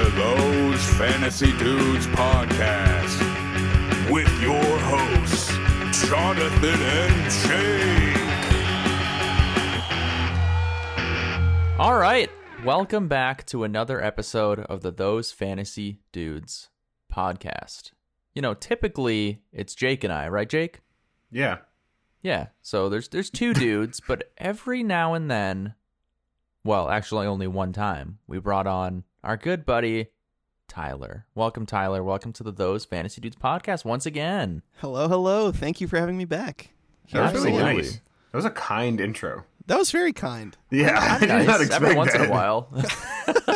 to Those Fantasy Dudes podcast with your hosts, Jonathan and Jake. All right. Welcome back to another episode of the Those Fantasy Dudes podcast. You know, typically it's Jake and I, right, Jake? Yeah. Yeah. So there's there's two dudes, but every now and then, well, actually only one time, we brought on our good buddy Tyler. Welcome, Tyler. Welcome to the Those Fantasy Dudes podcast once again. Hello, hello. Thank you for having me back. That was really Absolutely. nice. That was a kind intro. That was very kind. Yeah, I did Nice. not expect Every once in a while.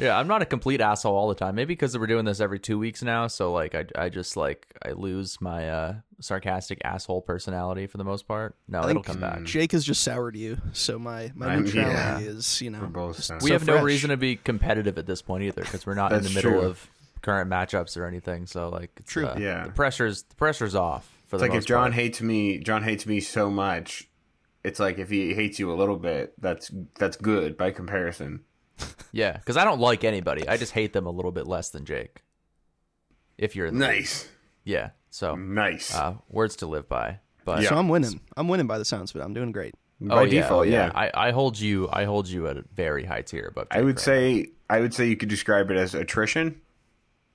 yeah, I'm not a complete asshole all the time. Maybe because we're doing this every two weeks now, so like I, I just like I lose my uh sarcastic asshole personality for the most part. No, I it'll think come back. Jake has just soured you, so my my I'm- neutrality yeah. is you know We're both just we so have no fresh. reason to be competitive at this point either because we're not in the That's middle true. of current matchups or anything. So like, it's, True. uh, Yeah. the pressure's the pressure's off for It's the like most if John part. hates me, John hates me so much. It's like if he hates you a little bit, that's that's good by comparison. Yeah, because I don't like anybody. I just hate them a little bit less than Jake. If you're in the Nice, yeah. So nice. uh, words to live by. But So I'm winning. I'm winning by the sounds, but I'm doing great. by oh, yeah, default, oh, yeah. I, I hold you. I hold you at a very high tier above. I would right say I would say you could describe it as attrition.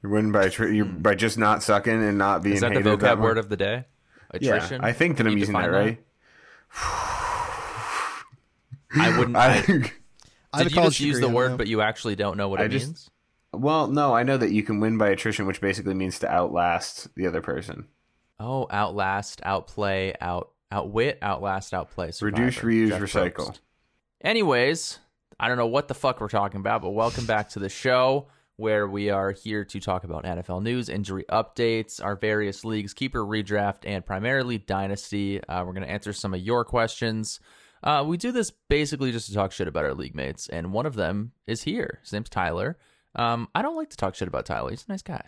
You're winning by attri- you're by just not sucking and not being. Is that the hated that vocab word of the day? Yeah, Attrition. I think that Can I'm using that define right. I wouldn't. I, I, I have did you just use the word, but you actually don't know what I it just- means? well, no, I know that you can win by attrition, which basically means to outlast the other person. Oh, outlast, outplay, out outwit, outlast, outplay. Reduce, reuse, Jeff recycle. Probst. Anyways, I don't know what the fuck we're talking about, but welcome back to the show where we are here to talk about NFL news, injury updates, our various leagues, keeper redraft, and primarily dynasty. Uh, we're going to answer some of your questions. Uh, we do this basically just to talk shit about our league mates, and one of them is here. His name's Tyler. Um, I don't like to talk shit about Tyler. He's a nice guy.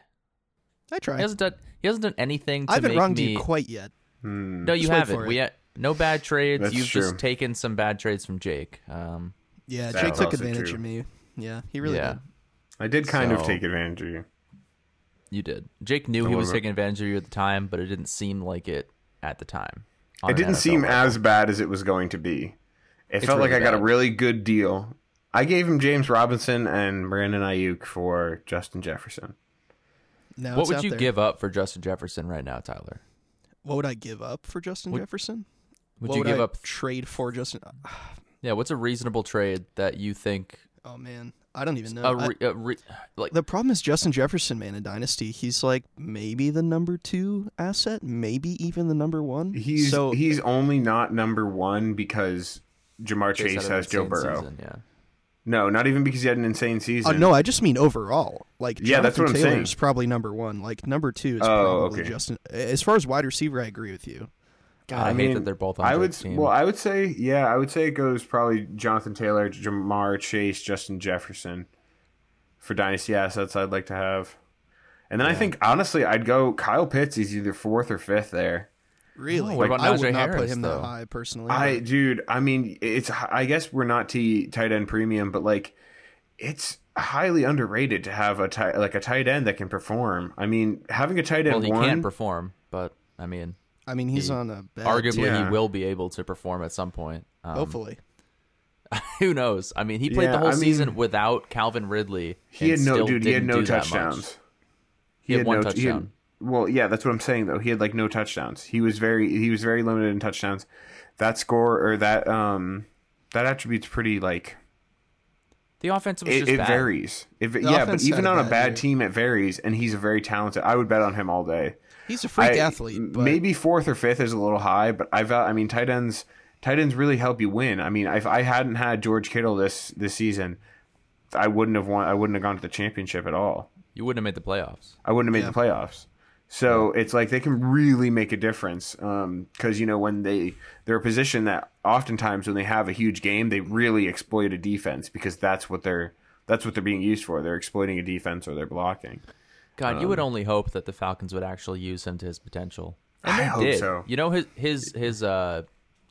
I try. He try. hasn't done. He hasn't done anything to I haven't make wronged me. you quite yet. Hmm. No, you Just haven't. We it. had no bad trades. That's You've true. just taken some bad trades from Jake. Um, Yeah, Jake took advantage true. of me. Yeah, he really yeah, did. I did kind of take advantage of you. you did. Jake knew Don't he was taking advantage of you at the time, but it didn't seem like it at the time. On It didn't NFL seem level. as bad as it was going to be. It It's felt like really I got a really good deal. I gave him James Robinson and Brandon Aiyuk for Justin Jefferson. Now What would you there. give up for Justin Jefferson right now, Tyler? What would I give up for Justin Would- Jefferson? Would what you would give I up? trade for Justin? Yeah, what's a reasonable trade that you think? Oh man, I don't even know. A I- re, a re, like the problem is Justin Jefferson, man, in Dynasty, he's like maybe the number two asset, maybe even the number one. He's so he's only not number one because Ja'Marr Chase Chase had an has Joe Burrow. season, yeah. No, not even because he had an insane season. Uh, no, I just mean overall. Like Yeah, that's what I'm Jonathan saying. Taylor's probably number one. Like number two is Oh, probably okay. Justin. As far as wide receiver, I agree with you. God, I, I hate mean, that they're both on I would team. well, I would say yeah, I would say it goes probably Jonathan Taylor, Ja'Marr Chase, Justin Jefferson for dynasty assets. I'd like to have, and then I think honestly, I'd go Kyle Pitts. He's either fourth or fifth there. Really, oh, what about I Najee would not put him though? that high personally. I but- dude, I mean, it's I guess we're not T tight end premium, but like it's highly underrated to have a tight like a tight end that can perform. I mean, having a tight end well, he one, can't perform, but I mean, I mean, he's he- on a bad arguably team, Yeah. he will be able to perform at some point. Um, hopefully. Who knows? I mean, he played the whole I mean- season without Calvin Ridley. he had no still dude. He had no do that much. touchdowns. He had one no, touchdown. well, yeah, that's what I'm saying though. He had like no touchdowns. He was very he was very limited in touchdowns. That score or that um that attribute's pretty like The offense was it, just it bad. varies. It, yeah, but even a on a bad bad year. team, it varies, and he's a very talented. I would bet on him all day. He's a freak I- athlete, but maybe fourth or fifth is a little high, but I've I mean, tight ends tight ends really help you win. I mean, if I hadn't had George Kittle this this season, I wouldn't have won. I wouldn't have gone to the championship at all. You wouldn't have made the playoffs. I wouldn't have made Yeah. the playoffs. So it's like they can really make a difference um, because you know when they they're a position that oftentimes when they have a huge game they really exploit a defense because that's what they're that's what they're being used for. They're exploiting a defense or they're blocking. God, you would only hope that the Falcons would actually use him to his potential. And I they hope did. so. You know his his his uh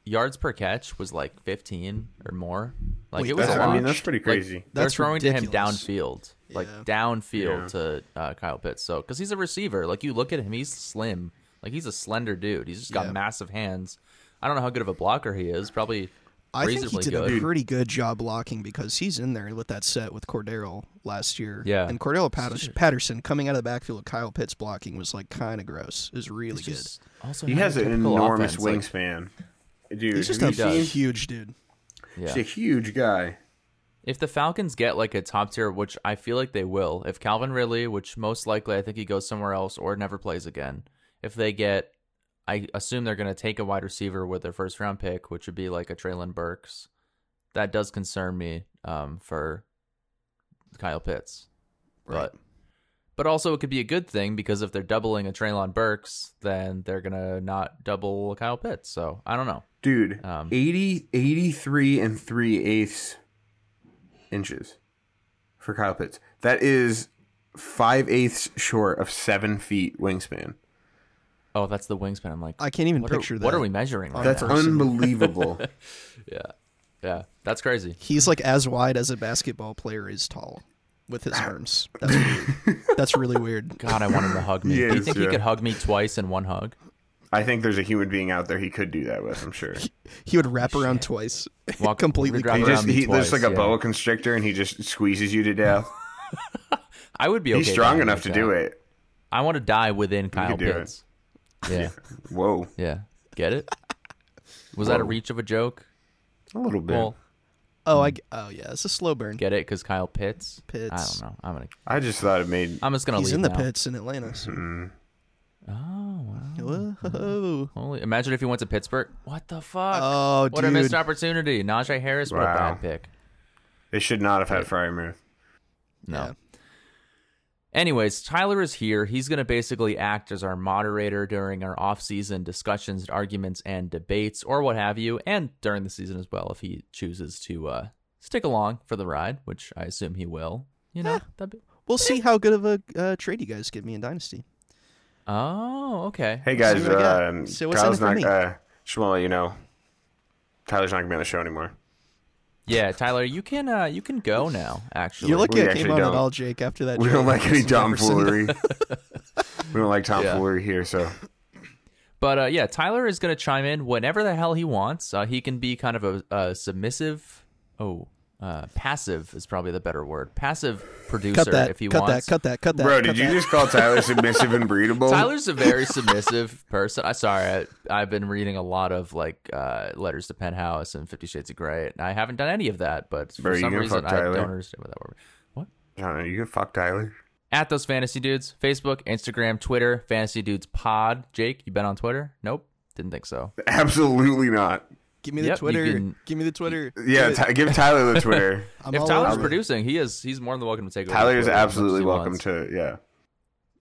yards per catch was like 15 or more. Like Wait, it was that's- a I mean that's pretty Like, crazy. they're That's throwing to him ridiculous. downfield. like Yeah. downfield Yeah. to uh, Kyle Pitts. So because he's a receiver, like you look at him, he's slim, like he's a slender dude. He's just got Yeah. massive hands. I don't know how good of a blocker he is. Probably I think he did good. a pretty good job blocking because he's in there with that set with Cordarrelle last year. Yeah. and Cordarrelle Patterson, Patterson coming out of the backfield with Kyle Pitts blocking was like kind of gross. It was really He's good. also He has an enormous offense, like- wingspan. Dude, He's just a you does. seen? huge dude. yeah. He's a huge guy. If the Falcons get like a top tier, which I feel like they will, if Calvin Ridley, which most likely I think he goes somewhere else or never plays again, if they get, I assume they're going to take a wide receiver with their first round pick, which would be like a Treylon Burks. That does concern me um, for Kyle Pitts, Right. but but also it could be a good thing because if they're doubling a Treylon Burks, then they're gonna not double Kyle Pitts. So I don't know. Dude, Um, 80, 83 and 3 eighths inches for Kyle Pitts. That is 5 eighths short of 7 feet wingspan. Oh, that's the wingspan. I'm like, I can't even what picture are, that. What are we measuring? Right That's now? unbelievable. Yeah. Yeah. That's crazy. He's like as wide as a basketball player is tall with his arms. That's weird. That's really weird. God, I want him to hug me. He Do you is, think he could hug me twice in one hug? I think there's a human being out there he could do that with, I'm sure. He would wrap around twice, Walk- completely. wrap He just me he looks twice, like a yeah. boa constrictor and he just squeezes you to death. I would be okay. He's strong enough like to that. do it. I want to die within Kyle could. Pitts. Yeah. Whoa. Yeah. Get it? Was that a Whoa. reach of a joke? A little bit. Well, Oh, I. g- Oh, yeah. It's a slow burn. get it because Kyle Pitts. Pitts. I don't know. I'm gonna. I just thought it made I'm just gonna He's leave in the now. pits in Atlanta. So. mm, Oh wow. Whoa. Holy! Imagine if he went to Pittsburgh. What the fuck? Oh, what a missed dude. opportunity. Najee Harris. What a Wow. bad pick. they should not have had Freiermuth. No. Yeah. Anyways, Tyler is here. He's going to basically act as our moderator during our off-season discussions, arguments, and debates, or what have you, and during the season as well, if he chooses to uh, stick along for the ride, which I assume he will. You know, Yeah. that'd be. We'll see how good of a uh, trade you guys give me in Dynasty. Oh, okay. Hey guys, See what I got. um, See what's Kyle's in it for not. me. Uh, just want to let you know, Tyler's not gonna be on the show anymore. Yeah, Tyler, you can uh, you can go now. Actually, You're lucky we I came actually on don't. at all, Jake. After that, We don't like any with Jefferson. tomfoolery. we don't like tomfoolery here. So But uh, yeah, Tyler is going to chime in whenever the hell he wants. Uh, he can be kind of a, a submissive. Oh, uh, passive is probably the better word. Passive producer Cut that. if he cut wants. that. Cut that. Cut that. Bro, cut did you that. just call Tyler submissive and breedable? Tyler's a very submissive person. I sorry, I, I've been reading a lot of like uh, letters to Penthouse and Fifty Shades of Grey, and I haven't done any of that. But for Bro, some reason, I don't understand what that word. What? I don't know. You can fuck Tyler. At those fantasy dudes, Facebook, Instagram, Twitter, Fantasy Dudes Pod. Jake, you been on Twitter? Nope, didn't think so. Absolutely not. Give me the Yep, you Twitter. can- Give me the Twitter. Yeah, Give give Tyler the Twitter. If Tyler's over producing, he is he's more than welcome to take over. Tyler is Twitter as much as absolutely welcome wants. to. Yeah.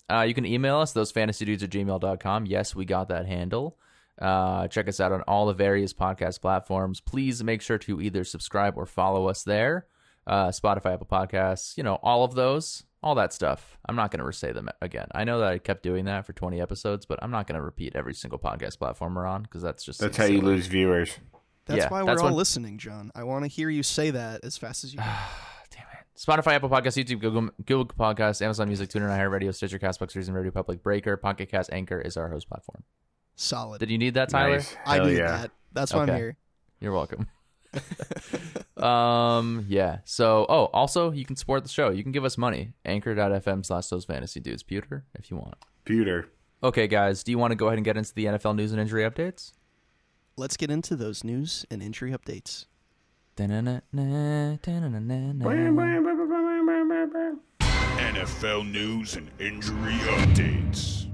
Uh, you can email us, those fantasy dudes at gmail.com. Yes, we got that handle. Uh, check us out on all the various podcast platforms. Please make sure to either subscribe or follow us there. Uh, Spotify, Apple Podcasts, you know, all of those, all that stuff. I'm not going to say them again. I know that I kept doing that for 20 episodes, but I'm not going to repeat every single podcast platform we're on because that's just That's how you lose viewers. That's Yeah, why we're that's all when- listening, John. I want to hear you say that as fast as you can. Damn it. Spotify, Apple Podcasts, YouTube, Google, Google Podcasts, Amazon Music, TuneIn, iHeartRadio, Stitcher, Castbox, Reason Radio Public, Breaker, Pocket Cast, Anchor is our host platform. Solid. Did you need that, Tyler? Nice. I Hell need yeah. that. That's why I'm here. You're welcome. um, yeah. So, oh, also, you can support the show. You can give us money. Anchor.fm slash those fantasy dudes, pewter, if you want. Pewter. Okay, guys, do you want to go ahead and get into the NFL news and injury updates? Let's get into those news and injury updates. NFL news and injury updates.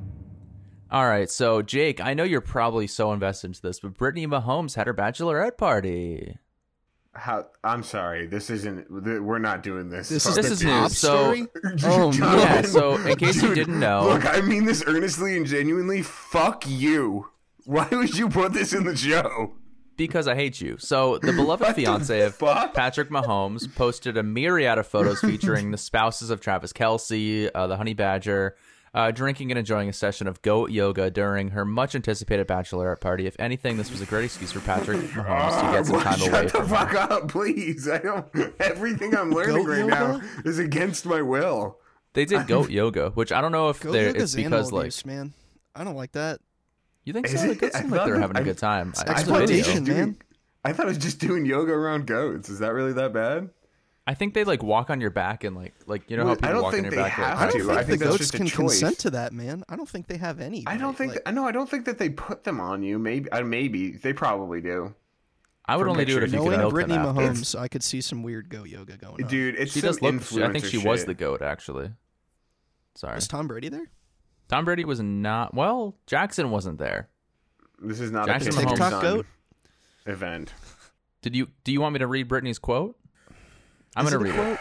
All right, so Jake, I know you're probably so invested into this, but Brittany Mahomes had her bachelorette party. How? I'm sorry. This isn't. th- We're not doing this. This is This the is top news, so- story. Oh Yeah, so in case you didn't know- look, I mean this earnestly and genuinely. Fuck you. Why would you put this in the show? Because I hate you. So the beloved fiance of? Patrick Mahomes posted a myriad of photos featuring the spouses of Travis Kelce, uh, the Honey Badger, uh, drinking and enjoying a session of goat yoga during her much anticipated bachelorette party. If anything, this was a great excuse for Patrick Mahomes to get some time Shut away Shut the from her. fuck up, please. I don't. Everything I'm learning Goat right yoga? now is against my will. They did goat yoga, which I don't know if Goat they're, it's because animal like abuse, man. I don't like that. You think Is so. The it? goats I seem like they're having a I- good time. I, I thought it was just Exploitation, doing- man. I thought it was just doing yoga around goats. Is that really that bad? I think they like walk on your back and like like you know Well, how people walk on your back. like, I don't I think think the that's goats can consent to that, man. I don't think they have any. I don't think. Like, that, no, I don't think that they put them on you. Maybe. Uh, maybe they probably do. I would from only do it if pictures. you could knowing milk Brittany them after. Mahomes, I could see some weird goat yoga going on. Dude, it's She some does look. I think influencer she was the goat actually. Sorry, is Tom Brady there? Tom Brady was not. Well, Jackson wasn't there. This is not Jackson a Mahomes- TikTok TikTok goat? event. Did you? Do you want me to read Brittany's quote? I'm gonna read quote? it.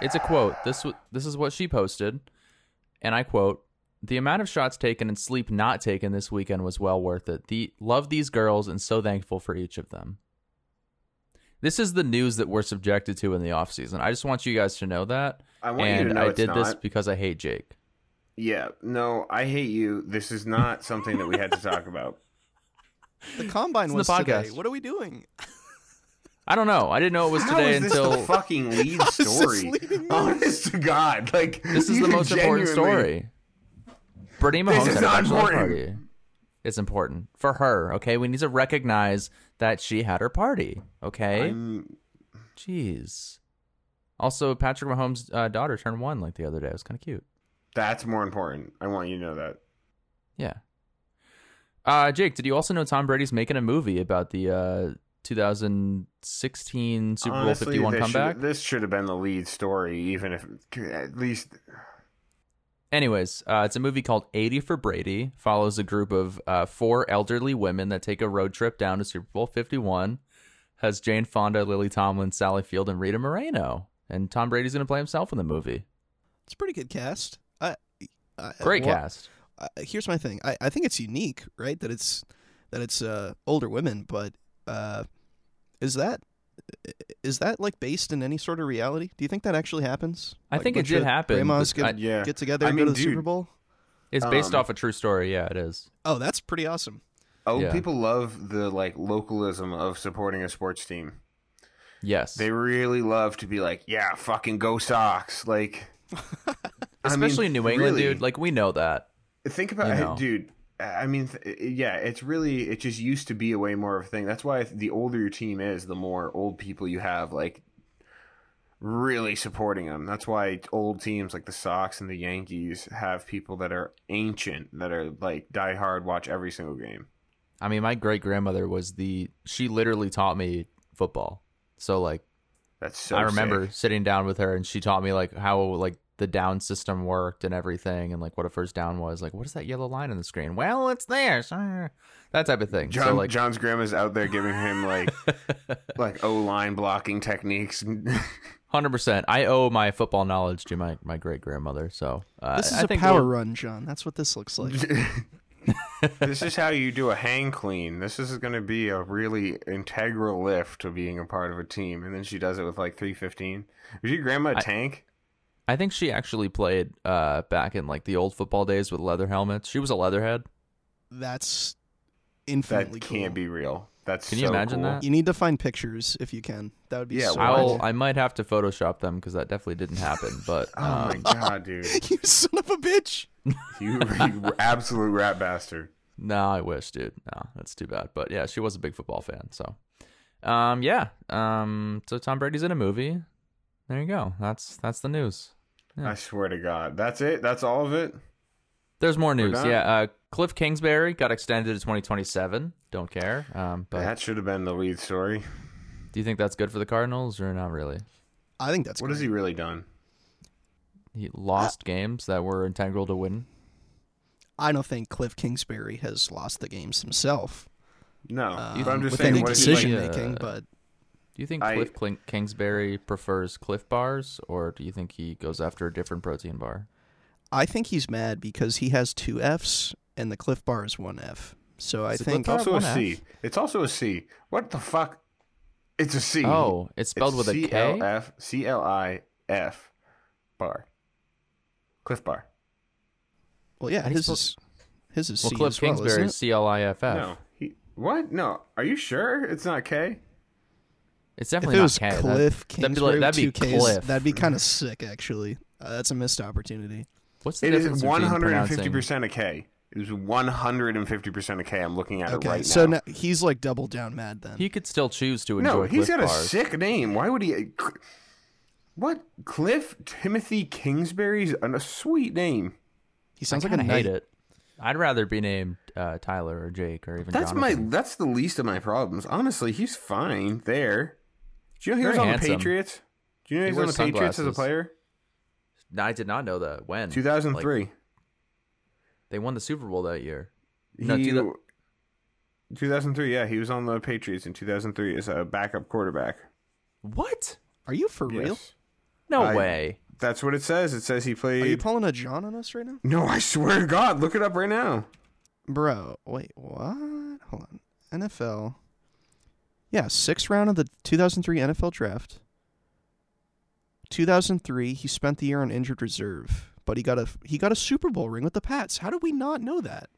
It's a quote. This w- this is what she posted, and I quote: "The amount of shots taken and sleep not taken this weekend was well worth it. The love these girls and so thankful for each of them." This is the news that we're subjected to in the off season. I just want you guys to know that. I want you to know I it's did this because I hate Jake. Yeah, no, I hate you. This is not something that we had to talk about. The combine It's was the today. What are we doing? I don't know. I didn't know it was How today is this until the fucking lead story? leading news? Honest to God, like This is the most important story. Brittany This Mahomes is had a not bachelor important. party. It's important for her. Okay, we need to recognize that she had her party. Okay, I'm- jeez. Also, Patrick Mahomes' uh, daughter turned one like the other day. It was kind of cute. That's more important. I want you to know that. Yeah. Uh, Jake, did you also know Tom Brady's making a movie about the uh, 2016 Super Bowl 51 this comeback? Should, this should have been the lead story, even if at least. Anyways, uh, it's a movie called 80 for Brady. Follows a group of uh, four elderly women that take a road trip down to Super Bowl 51. Has Jane Fonda, Lily Tomlin, Sally Field, and Rita Moreno. And Tom Brady's going to play himself in the movie. It's a pretty good cast. I, I, Great well, cast. uh, here's my thing. I, I think it's unique, right? That it's that it's uh, older women, but uh, is that is that like based in any sort of reality? Do you think that actually happens? I Like, think it bunch did happen, Grandmas but get, I- Yeah, get together I and mean, go to the Super Bowl. It's based um, off a true story. Yeah, it is. Oh, that's pretty awesome. Oh, Yeah. people love the like localism of supporting a sports team. Yes. They really love to be like, yeah, fucking go Sox. Like, I mean, Especially in New England, really, dude. Like, we know that. think about you it, know. dude. I mean, th- yeah, it's really it just used to be a way more of a thing. That's why the older your team is, the more old people you have, like really supporting them. That's why old teams like the Sox and the Yankees have people that are ancient, that are like die hard, watch every single game. I mean, my great grandmother was the. She literally taught me football. So, like, That's so. I remember sick. sitting down with her and she taught me like how like the down system worked and everything and like what a first down was. Like, what is that yellow line on the screen? Well, it's there. sir. That type of thing. John, so like, John's grandma's out there giving him like like O line blocking techniques. hundred percent. I owe my football knowledge to my my great grandmother. So uh, This is I a think power we'll- run, John. That's what this looks like. this is how you do a hang clean. This is going to be a really integral lift to being a part of a team. And then she does it with like 315. Was your grandma a I- tank? I think she actually played uh back in like the old football days with leather helmets. She was a leatherhead. That's That infinitely can't cool. be real. That's Can you so imagine cool. that? You need to find pictures if you can. That would be Yeah, so I'll. I might have to Photoshop them because that definitely didn't happen. But Oh my um, god, dude! you son of a bitch. You, you absolute rat bastard. No, I wish, dude. No, that's too bad. But yeah, she was a big football fan. So, um, yeah. Um, so Tom Brady's in a movie. There you go. That's that's the news. Yeah. I swear to God, that's it. That's all of it. There's more news. Yeah. Uh, Kliff Kingsbury got extended to 2027. Don't care. Um, but that should have been the lead story. do you think that's good for the Cardinals or not really? I think that's What great. has he really done? He lost games that were integral to win. I don't think Kliff Kingsbury has lost the games himself. No, um, but I'm just with saying. any What is he decision like- making, uh, but Do you think I- Cliff Clink- Kingsbury prefers Cliff bars or do you think he goes after a different protein bar? I think he's mad because he has two Fs and the Cliff Bar is one F. So I Is think It's also a One C. F? It's also a C. What the fuck? It's a C. Oh, it's spelled with a K. C-L-F, C-L-I-F bar. Cliff bar. Well, yeah, How do you his is his is Well, C Cliff as well, Kingsbury isn't is it? C L I F F. No, he what? No, are you sure it's not K? It's If definitely it was not K. That- Cliff that'd be Kingsbury like- with that'd be two Ks, Cliff. that'd be kind of sick, actually. Uh, that's a missed opportunity. what's the It difference is between one hundred and fifty pronouncing- percent a K. It was one hundred and fifty percent a K. I'm looking at Okay, it right so now. now he's like double down mad then. He could still choose to enjoy no, he's Cliff got a bars. sick name. Why would he? What? Kliff Timothy Kingsbury's a sweet name. he sounds I like a kinda hate it. I'd rather be named uh, Tyler or Jake or even That's my. That's the least of my problems. Honestly, he's fine there. Do you know he was on handsome. the Patriots? Do you know He he was on the wears Patriots as a player? No, I did not know that. When? 2003. Like, they won the Super Bowl that year. No, He, two thou- 2003, yeah, he was on the Patriots in 2003 as a backup quarterback. What? Are you for real? No I- way. That's what it says. It says he played. Are you pulling a John on us right now? no, I swear to God, look it up right now. Bro, wait, what? Hold on. NFL. Yeah, sixth round of the 2003 NFL draft. 2003, he spent the year on injured reserve, but he got a he got a Super Bowl ring with the Pats. How do we not know that?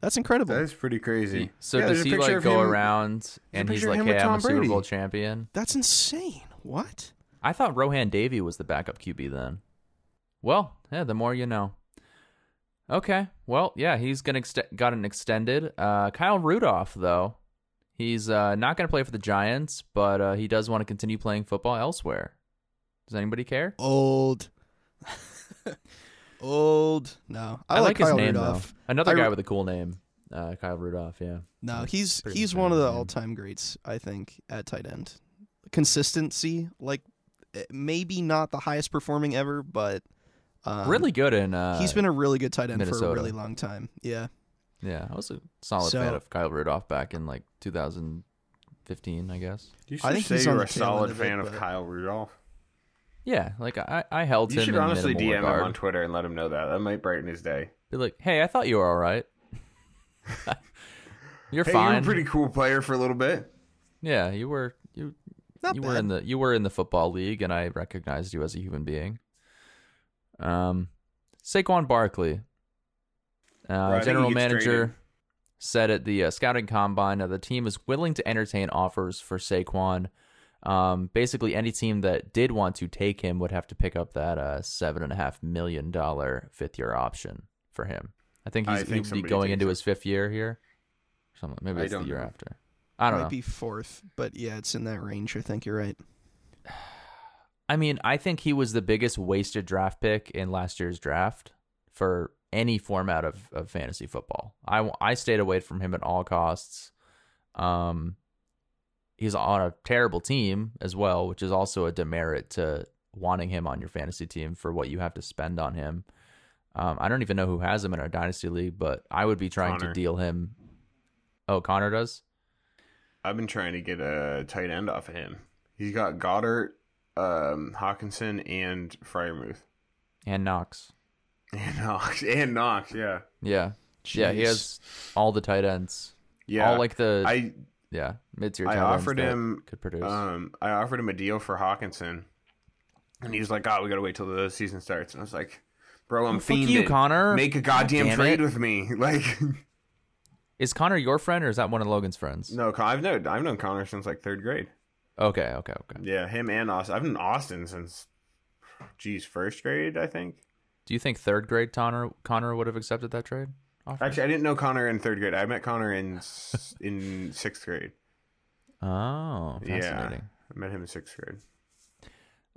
That's incredible. That is pretty crazy. So Yeah, does he like go him- around and he's like, him "Hey, I'm a Tom Super Brady." Bowl champion"? That's insane. What? I thought Rohan Davey was the backup QB then. Well, yeah, the more you know. Okay, well, yeah, he's gonna ext- got an extended. Uh, Kyle Rudolph though, he's uh, not gonna play for the Giants, but uh, he does want to continue playing football elsewhere. Does anybody care? Old. Old. No, I, I, like, his Kyle name Rudolph. though. Another I guy with a cool name, uh, Kyle Rudolph. Yeah. No, he's pretty he's one of the all-time greats, I think, at tight end. Consistency, like eh, maybe not the highest performing ever, but um, really good in. Uh, he's been a really good tight end for a really long time. Yeah, Yeah, I was a solid So- fan of Kyle Rudolph back in like 2015, I guess. You I think say he's you're a the tail end solid of it, fan of Kyle Rudolph. Yeah, like I, I held You him You should in honestly minimal DM him on Twitter and let him know that. That might brighten his day. Be like, hey, I thought you were all right. you're hey, fine. you're a pretty cool player for a little bit. yeah, you were you not you bad. were in the you were in the football league, and I recognized you as a human being. Um, Saquon Barkley, uh, I general manager, traded. Said at the uh, scouting combine that the team is willing to entertain offers for Saquon. Um, basically, any team that did want to take him would have to pick up that uh, seven and a half million dollar fifth year option for him. I think I he's think be going into his fifth year here. Something maybe it's the year know. after. I don't Might know. be fourth, but yeah, it's in that range. I think you're right. I mean, I think he was the biggest wasted draft pick in last year's draft for any format of, of fantasy football. I, I stayed away from him at all costs. Um, he's on a terrible team as well, which is also a demerit to wanting him on your fantasy team for what you have to spend on him. Um, I don't even know who has him in our dynasty league, but I would be trying Connor. to deal him. Oh, Connor does. I've been trying to get a tight end off of him. He's got Goedert, um, Hockenson, and Freiermuth. And Knox. And Knox. And Knox, yeah. Yeah. Yeah, he has all the tight ends. Yeah. All like the I yeah mid tier. I offered him could produce. um I offered him a deal for Hockenson. And he was like, Oh, we gotta wait till the season starts. And I was like, Bro, I'm Well, fuck you. Connor. Make a goddamn damn trade it. with me. Like is Connor your friend or is that one of Logan's friends? No, I've known I've known Connor since like third grade. Okay, okay, okay. Yeah, him and Austin. I've known Austin since geez, first grade, I think. Do you think third grade Connor Connor would have accepted that trade? Offer? Actually, I didn't know Connor in third grade. I met Connor in in sixth grade. oh, Yeah, fascinating. I met him in sixth grade.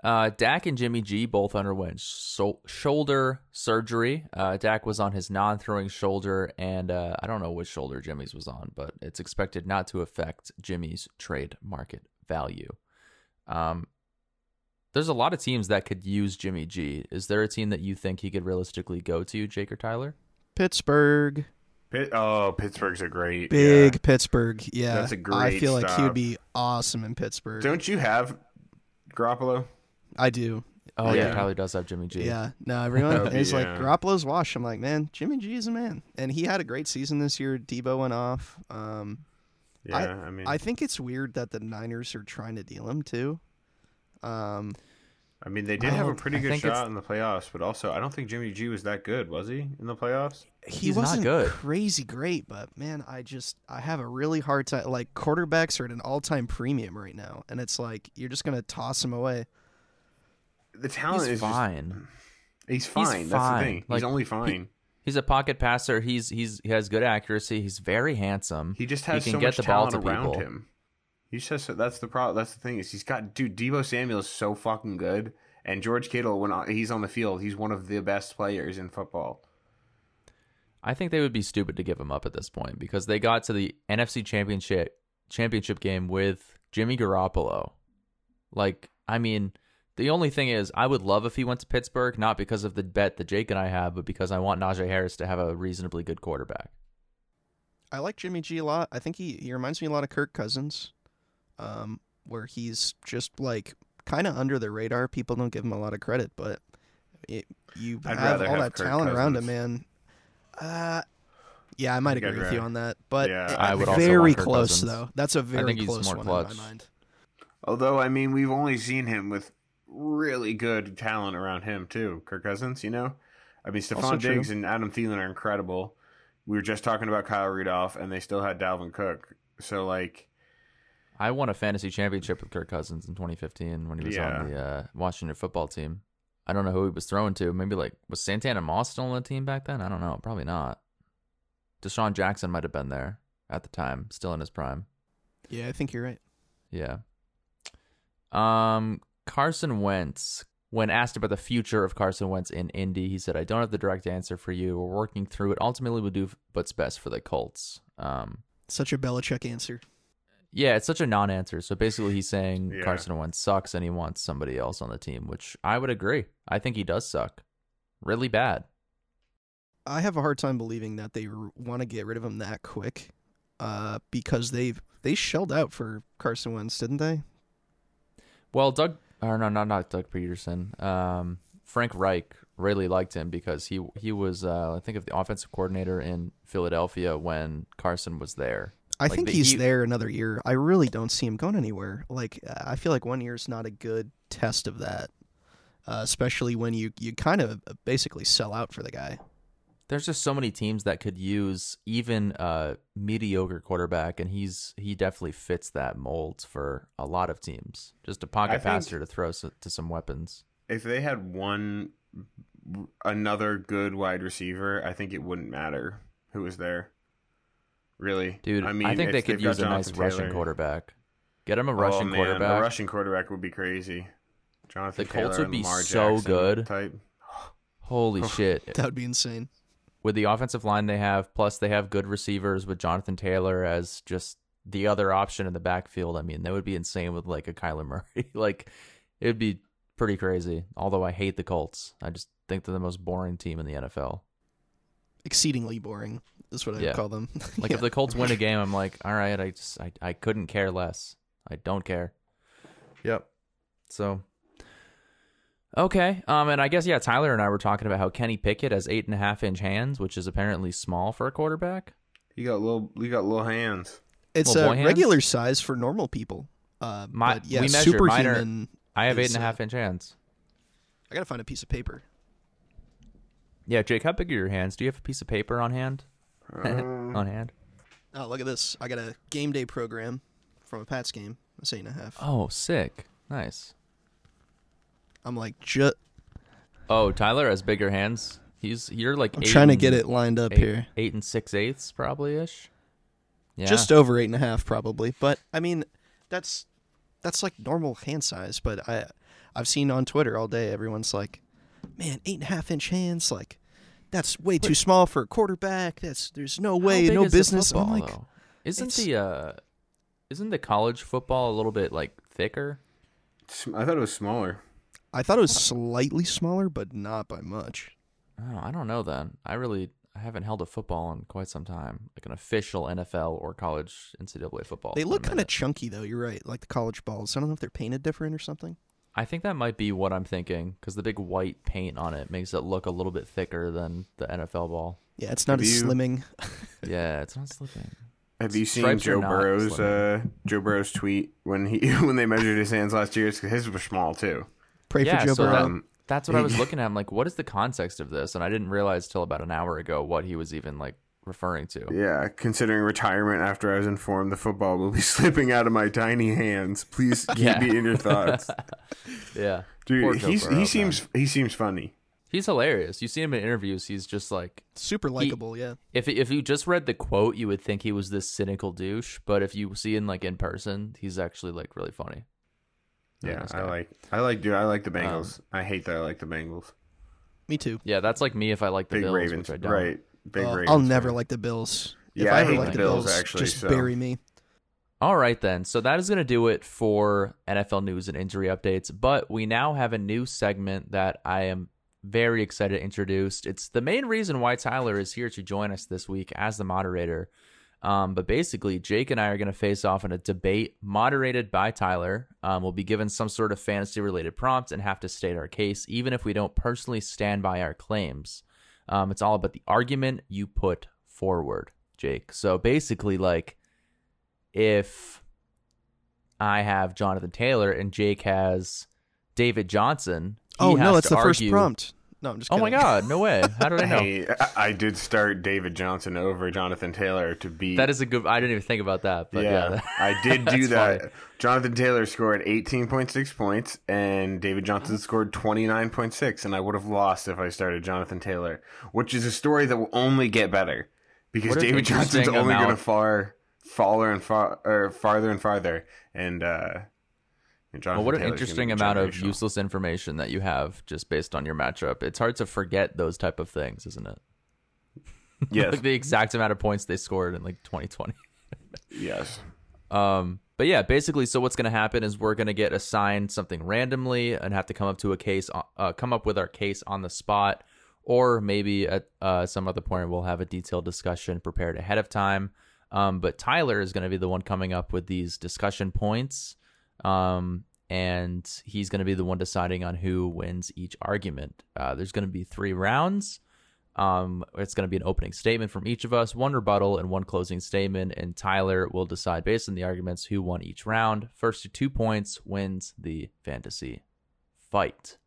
Uh, Dak and Jimmy G both underwent so- shoulder surgery. Uh, Dak was on his non-throwing shoulder, and uh, I don't know which shoulder Jimmy's was on, but it's expected not to affect Jimmy's trade market value. Um, there's a lot of teams that could use Jimmy G. Is there a team that you think he could realistically go to, Jake or Tyler? Pittsburgh, Pitt, oh, Pittsburgh's a great big yeah. Pittsburgh. Yeah, That's a I great I feel like he'd be awesome in Pittsburgh. Don't you have Garoppolo? I do. Oh yeah, Yeah. Tyler does have Jimmy G. Yeah, no, everyone That'd be- is like yeah. Garoppolo's washed. I'm like, man, Jimmy G is a man, and he had a great season this year. Deebo went off. Um, Yeah, I, mean, I think it's weird that the Niners are trying to deal him too. Um, I mean, they did have a pretty good shot in the playoffs, but also I don't think Jimmy G was that good, was he in the playoffs? He He's wasn't good. crazy great, but man, I just I have a really hard time. Like quarterbacks are at an all time premium right now, and it's like you're just gonna toss him away. The talent He's is just- fine. he's fine. That's the thing. Like, he's only he- fine. He's a pocket passer. He's he's he has good accuracy. He's very handsome. He, just has can so get much the ball talent to around people. him. He's just that's the problem. That's the thing is he's got dude. Deebo Samuel is so fucking good, and George Kittle when uh, he's on the field, he's one of the best players in football. I think they would be stupid to give him up at this point because they got to the NFC Championship championship game with Jimmy Garoppolo. Like, I mean, the only thing is, I would love if he went to Pittsburgh, not because of the bet that Jake and I have, but because I want Najee Harris to have a reasonably good quarterback. I like Jimmy G a lot. I think he he reminds me a lot of Kirk Cousins, um, where he's just like kind of under the radar. People don't give him a lot of credit, but it, you I'd have all have that Kirk talent around him, man. Uh, yeah, I might I'd agree with you on that, but Yeah, it- I would very want close Cousins. though. That's a very think he's close more one clutch. in my mind. Although I mean, we've only seen him with really good talent around him too. Kirk Cousins, you know. I mean, Also Stefon. Diggs and Adam Thielen are incredible. We were just talking about Kyle Rudolph, and they still had Dalvin Cook. So like, I won a fantasy championship with Kirk Cousins in 2015 when he was on the uh, Washington football team. I don't know who he was throwing to. Maybe like was Santana Moss still on the team back then? I don't know. Probably not. DeSean Jackson might have been there at the time, still in his prime. Yeah, I think you're right. Yeah. Um, Carson Wentz. When asked about the future of Carson Wentz in Indy, he said, "I don't have the direct answer for you. We're working through it. Ultimately, we'll do what's best for the Colts." Um, Such a Belichick answer. Yeah, it's such a non-answer. So basically, he's saying Yeah. Carson Wentz sucks and he wants somebody else on the team, which I would agree. I think he does suck, really bad. I have a hard time believing that they want to get rid of him that quick, uh, because they've they shelled out for Carson Wentz, didn't they? Well, Doug, or no, not not Doug Pederson. Um, Frank Reich really liked him because he he was, uh, I think, of the offensive coordinator in Philadelphia when Carson was there. I Like, think the- he's he- there another year. I really don't see him going anywhere. Like I feel like one year is not a good test of that, uh, especially when you you kind of basically sell out for the guy. There's just so many teams that could use even a mediocre quarterback, and he's he definitely fits that mold for a lot of teams. Just a pocket think- passer to throw s to some weapons. if they had one another good wide receiver, I think it wouldn't matter who was there. Really, Dude, I mean, I think they could use a nice Jonathan rushing quarterback. Get him a Oh, man, quarterback. A Russian quarterback would be crazy. Jonathan The Colts Taylor would be and Lamar so Jackson good. Type. Holy oh, shit! That would be insane. With the offensive line they have, plus they have good receivers with Jonathan Taylor as just the other option in the backfield. I mean, that would be insane with like a Kyler Murray. like, it would be pretty crazy. Although I hate the Colts, I just think they're the most boring team in the NFL. Exceedingly boring is what I Yeah. would call them. Like Yeah. if the Colts win a game, I'm like, all right, I just I, I couldn't care less. I don't care. Yep. So Okay. Um and I guess yeah, Tyler and I were talking about how Kenny Pickett has eight and a half inch hands, which is apparently small for a quarterback. You got little, you got little hands. it's Little a hands? regular size for normal people. Uh, My- but yeah, we measured. Mine are- superhuman. I have eight Is, and a uh, half inch hands. I gotta find a piece of paper. Yeah, Jake, how big are your hands? Do you have a piece of paper on hand? Um, on hand? Oh, look at this! I got a game day program from a Pats game. That's eight and a half. Oh, sick. Nice. I'm like, ju- Oh, Tyler has bigger hands. He's you're like I'm eight trying to get it lined up eight, here. Eight and six eighths, probably ish. Yeah. Just over eight and a half, probably. But I mean, that's that's like normal hand size. But I I've seen on Twitter all day, everyone's like, "Man, eight and a half inch hands, like that's way too small for a quarterback. That's there's no way, no is the business." I'm like, though? isn't the uh, isn't the college football a little bit like thicker? I thought it was smaller. I thought it was slightly smaller, but not by much. Oh, I don't know. Then I really I haven't held a football in quite some time, like an official NFL or college NCAA football. They look kind of chunky, though. You're right, like the college balls. I don't know if they're painted different or something. I think that might be what I'm thinking because the big white paint on it makes it look a little bit thicker than the NFL ball. Yeah, it's not Have as you- slimming. Yeah, it's not slipping. Have you seen Stripes Joe Burrow's uh, Joe Burrow's tweet when he when they measured his hands last year? 'Cause his were small too. Pray Yeah, for Joe so Burrow. that- That's what I was looking at. I'm like, what is the context of this? And I didn't realize till about an hour ago what he was even like referring to. yeah, considering retirement after I was informed the football will be slipping out of my tiny hands. Please keep Yeah. me in your thoughts, Yeah. Dude. He's he seems man. he seems funny. he's hilarious. You see him in interviews. He's just like Super likable, yeah. if if you just read the quote, you would think he was this cynical douche. But if you see him like in person, he's actually like really funny. Really Yeah, nice I like I like dude. I like the Um, Bengals. I hate that I like the Bengals. Me too. Yeah, that's like me if I like the Big Bills, Ravens, which I don't. right? Big Uh, Ravens. I'll never fan. like the Bills. if Yeah, I I ever hate like the the Bills, Bills, actually, just so- bury me. All right, then. So that is going to do it for NFL news and injury updates. But we now have a new segment that I am very excited to introduce. It's the main reason why Tyler is here to join us this week as the moderator. Um, but basically, Jake and I are going to face off in a debate moderated by Tyler. Um, we'll be given some sort of fantasy related prompt and have to state our case, even if we don't personally stand by our claims. Um, it's all about the argument you put forward, Jake. So basically, like, if I have Jonathan Taylor and Jake has David Johnson. he Oh no, that's to the first prompt. No, I'm just Oh my god, no way! How did I know? Hey, I, I did start David Johnson over Jonathan Taylor to beat. That is a good. I didn't even think about that, but yeah, yeah, I did do that. funny. Jonathan Taylor scored 18.6 points, and David Johnson scored 29.6, and I would have lost if I started Jonathan Taylor, which is a story that will only get better because David Johnson's only going to amount- far faller and far or farther and farther, and uh, and Jonathan Well, what an Taylor's interesting amount of useless information that you have just based on your matchup. It's hard to forget those type of things, isn't it? Yes, like the exact amount of points they scored in like 2020. yes. Um, but yeah, basically, so what's going to happen is we're going to get assigned something randomly and have to come up to a case, uh, come up with our case on the spot, or maybe at uh, some other point we'll have a detailed discussion prepared ahead of time. Um, but Tyler is going to be the one coming up with these discussion points, um, and he's going to be the one deciding on who wins each argument. Uh, there's going to be three rounds. Um, it's going to be an opening statement from each of us, one rebuttal and one closing statement, and Tyler will decide based on the arguments who won each round. First to two points wins the fantasy fight.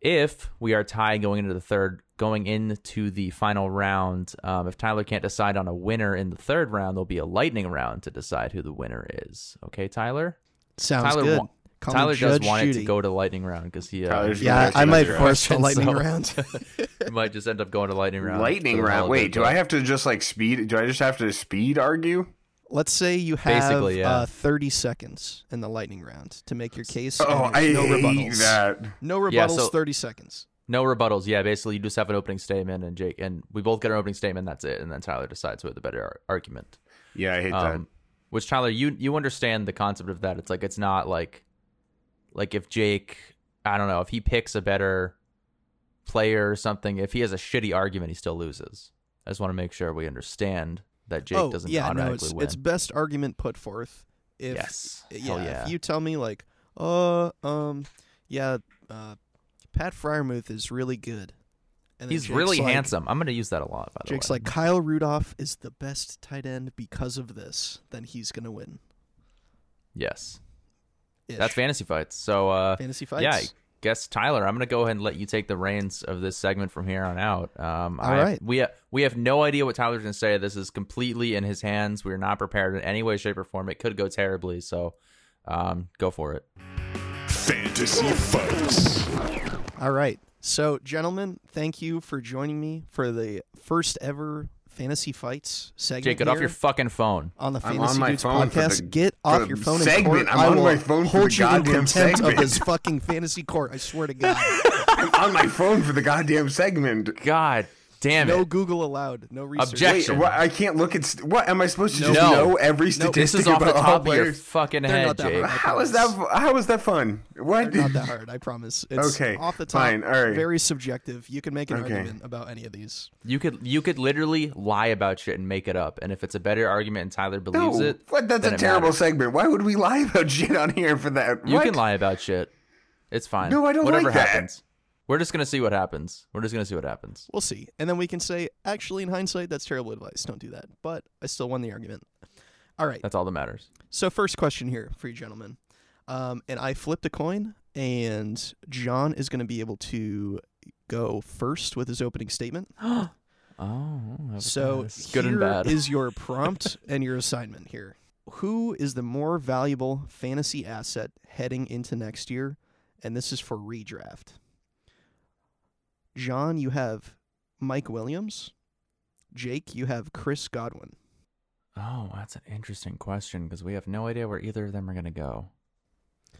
If we are tied going into the third, going into the final round, um, if Tyler can't decide on a winner in the third round, there'll be a lightning round to decide who the winner is. Okay, Tyler. Sounds Tyler good. wa- Call Tyler does Judge want it to go to lightning round because he, uh, Tyler's he Yeah, I might force the lightning so- round. might just end up going to lightning round. Lightning round. Wait, it, do I have to just like speed? Do I just have to speed argue? Let's say you have Basically, yeah. uh, 30 seconds in the lightning round to make your case. Oh, I no hate rebuttals. that. No rebuttals. Yeah, so- 30 seconds. No rebuttals. Yeah, basically you just have an opening statement, and Jake and we both get an opening statement. That's it, and then Tyler decides who had the better ar- argument. Yeah, I hate Um, which Tyler, you you understand the concept of that? It's like it's not like like if Jake, I don't know, if he picks a better player or something, if he has a shitty argument, he still loses. I just want to make sure we understand that Jake oh, doesn't yeah, no, it's, win. it's best argument put forth. If, yes, Yeah, yeah. If you tell me like, uh, um, yeah, uh, Pat Freiermuth is really good. And then He's Jake's really like- handsome. I'm going to use that a lot. By the Jake's way, like Kyle Rudolph is the best tight end because of this. Then he's gonna win. yes, Ish. that's fantasy fights. So uh, fantasy fights. Yeah, I guess Tyler, I'm gonna go ahead and let you take the reins of this segment from here on out. Um, All I- right. we ha- we have no idea what Tyler's gonna say. This is completely in his hands. We're not prepared in any way, shape, or form. It could go terribly. So, um, go for it. Fantasy fights. All right. So, gentlemen, thank you for joining me for the first ever fantasy fights segment. Jake, get off your fucking phone. on the I'm Fantasy on my Dudes phone podcast. the- get off your phone segment. in court. I'm I on my phone for hold the you in goddamn contempt of segment. this fucking fantasy court. I swear to God. I'm on my phone for the goddamn segment. God damn it. no it! Google allowed. No research. Objection. Wait, what? I can't look at. St- what am I supposed to No. just No. know every statistic This is off the about all top of your fucking They're head, not that Jake. hard. How is that? How is that fun? What? Not that hard. I promise. It's Okay, off the top. fine, all right. Very subjective. You can make an Okay. argument about any of these. You could you could literally lie about shit and make it up, and if it's a better argument and Tyler believes No, it, what? That's then a it terrible matters. segment. Why would we lie about shit on here for that? You What? can lie about shit. It's fine. No, I don't Whatever like that. happens. We're just gonna see what happens. We're just gonna see what happens. We'll see. And then we can say, actually, in hindsight, that's terrible advice. Don't do that. But I still won the argument. All right. That's all that matters. So, first question here for you gentlemen. Um, and I flipped a coin, and John is going to be able to go first with his opening statement. oh, So was good and bad. is your prompt and your assignment here. Who is the more valuable fantasy asset heading into next year? And this is for redraft. John, you have Mike Williams. Jake, you have Chris Godwin. oh, that's an interesting question because we have no idea where either of them are going to go.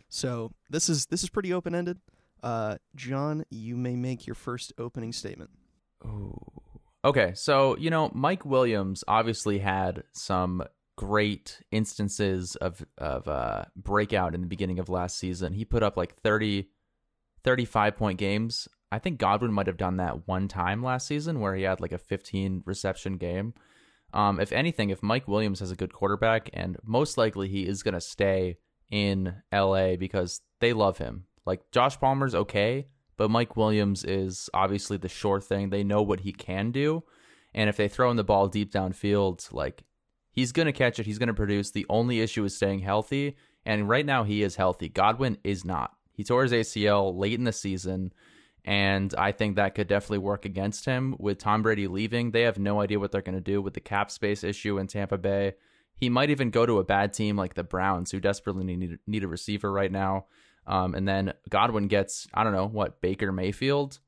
So this is this is pretty open ended. Uh, John, you may make your first opening statement. Ooh. Okay, so you know, Mike Williams obviously had some great instances of of uh, breakout in the beginning of last season. He put up like 30, 35 point games. I think Godwin might have done that one time last season where he had like a 15 reception game. Um, if anything, if Mike Williams has a good quarterback, and most likely he is going to stay in LA because they love him. Like Josh Palmer's okay, but Mike Williams is obviously the sure thing. They know what he can do. And if they throw him the ball deep downfield, like he's going to catch it, he's going to produce. The only issue is staying healthy. And right now he is healthy. Godwin is not. He tore his ACL late in the season. And I think that could definitely work against him. With Tom Brady leaving, they have no idea what they're going to do with the cap space issue in Tampa Bay. He might even go to a bad team like the Browns, who desperately need, need a receiver right now. Um, and then Godwin gets, I don't know, what, Baker Mayfield?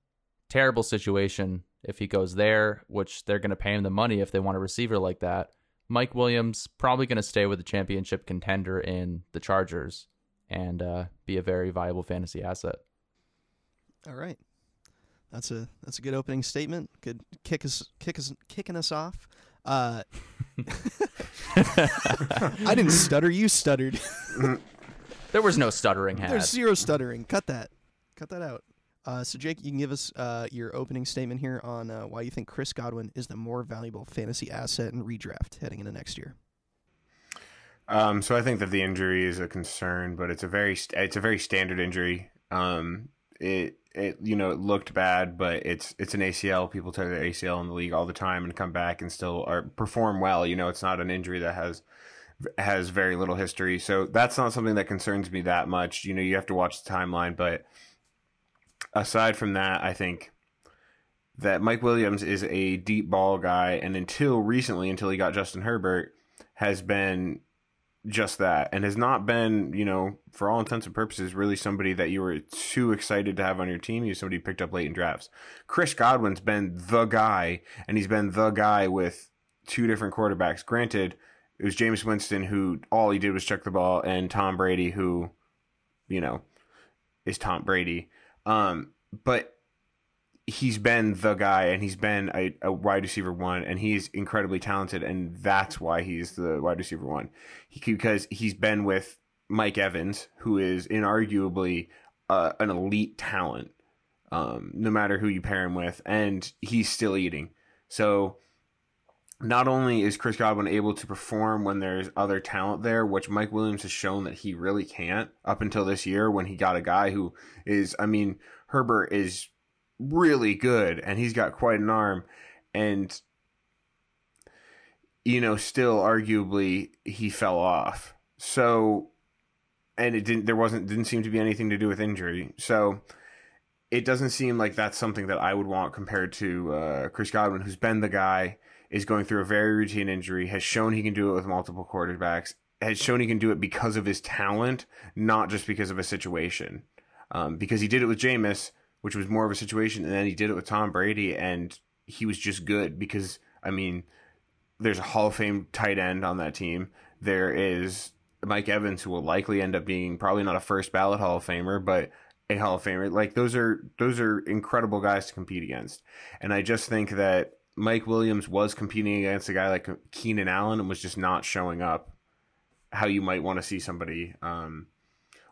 Terrible situation if he goes there, which they're going to pay him the money if they want a receiver like that. Mike Williams probably going to stay with the championship contender in the Chargers and uh, be a very viable fantasy asset. All right. That's a that's a good opening statement. Good kick us kick us kicking us off. Uh, I didn't stutter. You stuttered. There was no stuttering had. There's zero stuttering. Cut that. Cut that out. Uh, so Jake, you can give us uh, your opening statement here on uh, why you think Chris Godwin is the more valuable fantasy asset in redraft heading into next year. Um, so I think that the injury is a concern, but it's a very st- it's a very standard injury. Um, it it you know it looked bad, but it's it's an ACL. People tear their ACL in the league all the time and come back and still are perform well. You know, it's not an injury that has has very little history, so that's not something that concerns me that much. You know, you have to watch the timeline, but aside from that, I think that Mike Williams is a deep ball guy, and until recently, until he got Justin Herbert, has been just that and has not been, you know, for all intents and purposes, really somebody that you were too excited to have on your team. He's somebody picked up late in drafts. Chris Godwin's been the guy, and he's been the guy with two different quarterbacks. Granted, it was Jameis Winston who all he did was check the ball, and Tom Brady who, you know, is Tom Brady. Um, but he's been the guy and he's been a, a wide receiver one and he's incredibly talented and that's why he's the wide receiver one. He, because he's been with mike evans who is inarguably uh, an elite talent um, no matter who you pair him with and he's still eating. So not only is chris godwin able to perform when there's other talent there which mike williams has shown that he really can't up until this year when he got a guy who is i mean herbert is really good and he's got quite an arm and you know still arguably he fell off. So and it didn't there wasn't didn't seem to be anything to do with injury. So it doesn't seem like that's something that I would want compared to uh, Chris Godwin who's been the guy is going through a very routine injury has shown he can do it with multiple quarterbacks has shown he can do it because of his talent not just because of a situation. Um, because he did it with Jameis which was more of a situation. And then he did it with Tom Brady, and he was just good because, I mean, there's a Hall of Fame tight end on that team. There is Mike Evans, who will likely end up being probably not a first ballot Hall of Famer, but a Hall of Famer. Like those are those are incredible guys to compete against. And I just think that Mike Williams was competing against a guy like Keenan Allen and was just not showing up how you might want to see somebody. Um,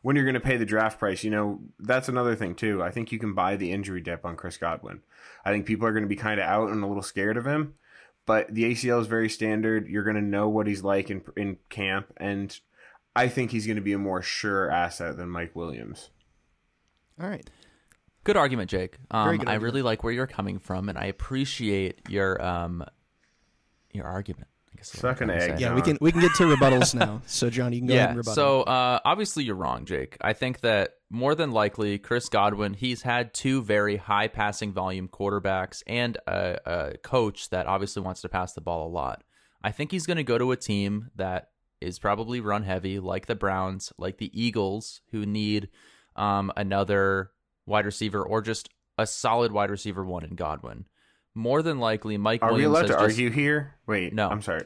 when you're going to pay the draft price, you know, that's another thing too. I think you can buy the injury dip on Chris Godwin. I think people are going to be kind of out and a little scared of him, but the ACL is very standard. You're going to know what he's like in in camp, and I think he's going to be a more sure asset than Mike Williams. All right. Good argument, Jake. Um, good I argument. really like where you're coming from, and I appreciate your um, your argument. I guess is Suck an egg. Yeah, we can we can get to rebuttals now. So John, you can go ahead yeah. and rebuttal. So uh, obviously you're wrong, Jake. I think that more than likely, Chris Godwin, he's had two very high passing volume quarterbacks and a, a coach that obviously wants to pass the ball a lot. I think he's going to go to a team that is probably run heavy, like the Browns, like the Eagles, who need um, another wide receiver or just a solid wide receiver one in Godwin. More than likely, Mike. Are Williams we allowed has to just- argue here? Wait, No. I'm sorry.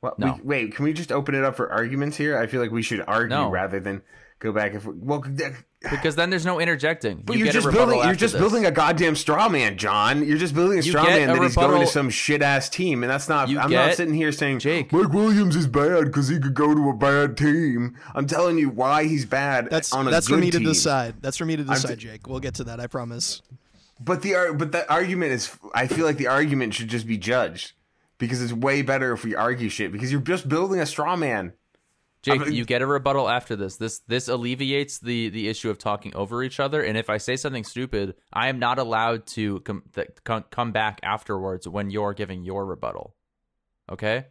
What, No. we, wait, can we just open it up for arguments here? I feel like we should argue No. rather than go back and forth. Well, th- because then there's no interjecting. but you you are get just rebuttal building. You're just this. building a goddamn straw man, John. You're just building a You straw man a that he's going to some shit ass team, and that's not. You I'm not sitting here saying Jake. Mike Williams is bad because he could go to a bad team. I'm telling you why he's bad. That's on a that's good for me team. to decide. That's for me to I'm decide, t- Jake. We'll get to that. I promise. But the but that argument is. I feel like the argument should just be judged because it's way better if we argue shit because you're just building a straw man. Jake, I'm- you get a rebuttal after this. This this alleviates the the issue of talking over each other. And if I say something stupid, I am not allowed to com- th- come come back afterwards when you're giving your rebuttal. Okay?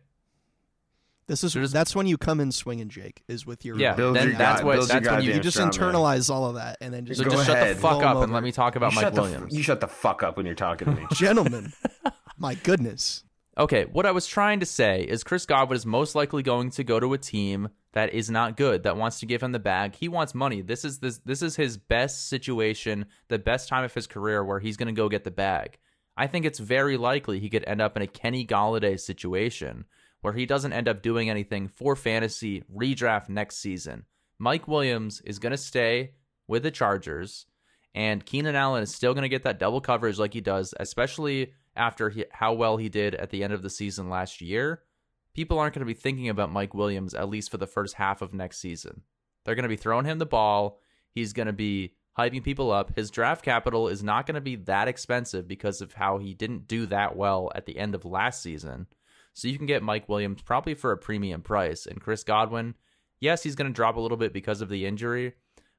This is So just- that's when you come in swinging, Jake. Is with your Yeah, Build then your that's god- what build your that's when you you just straw man. internalize all of that and then just so Go just shut the fuck up up 'em and let me talk about You Mike shut the f- Williams. you shut the fuck up when you're talking to me. gentlemen. My goodness. Okay, what I was trying to say is Chris Godwin is most likely going to go to a team that is not good, that wants to give him the bag. He wants money. This is this this is his best situation, the best time of his career where he's going to go get the bag. I think it's very likely he could end up in a Kenny Golladay situation where he doesn't end up doing anything for fantasy redraft next season. Mike Williams is going to stay with the Chargers and Keenan Allen is still going to get that double coverage like he does, especially after he, how well he did at the end of the season last year. People aren't going to be thinking about Mike Williams at least for the first half of next season. They're going to be throwing him the ball. He's going to be hyping people up. His draft capital is not going to be that expensive because of how he didn't do that well at the end of last season. So you can get Mike Williams probably for a premium price. And Chris Godwin, yes, he's going to drop a little bit because of the injury,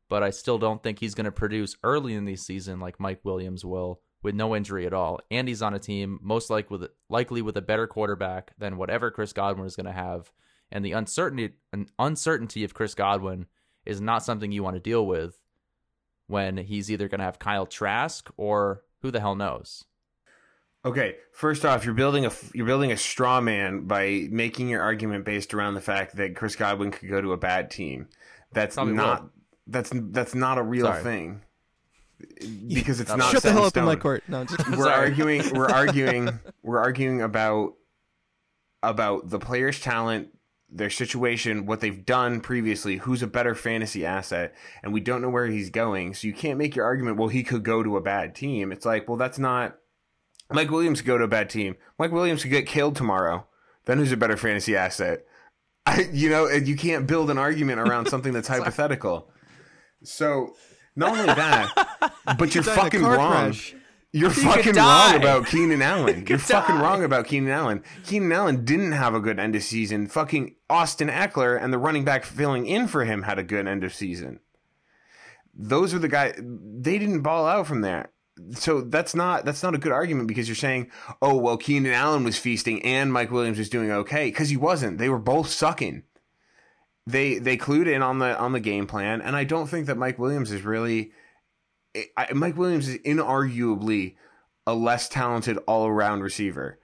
but I still don't think he's going to produce early in the season like Mike Williams will with no injury at all. And he's on a team most like with likely with a better quarterback than whatever Chris Godwin is going to have. And the uncertainty uncertainty of Chris Godwin is not something you want to deal with when he's either going to have Kyle Trask or who the hell knows. Okay, first off, you're building a you're building a straw man by making your argument based around the fact that Chris Godwin could go to a bad team. That's Probably not will. that's that's not a real Sorry. thing because it's not Shut set the hell in up in my court. No, just, We're Sorry. arguing. We're arguing. We're arguing about about the player's talent, their situation, what they've done previously, who's a better fantasy asset, and we don't know where he's going. So you can't make your argument. Well, he could go to a bad team. It's like, well, that's not. Mike Williams could go to a bad team. Mike Williams could get killed tomorrow. Then who's a better fantasy asset? I, you know, you can't build an argument around something that's hypothetical. So not only that, but you're fucking wrong. crash. You're fucking wrong about Keenan Allen. You're fucking wrong about Keenan Allen. Keenan Allen didn't have a good end of season. Fucking Austin Ekeler and the running back filling in for him had a good end of season. Those are the guys. They didn't ball out from there. So that's not that's not a good argument because you're saying, oh well, Keenan Allen was feasting and Mike Williams was doing okay because he wasn't. They were both sucking. They they clued in on the on the game plan, and I don't think that Mike Williams is really. Eh, I, Mike Williams is inarguably a less talented all around receiver.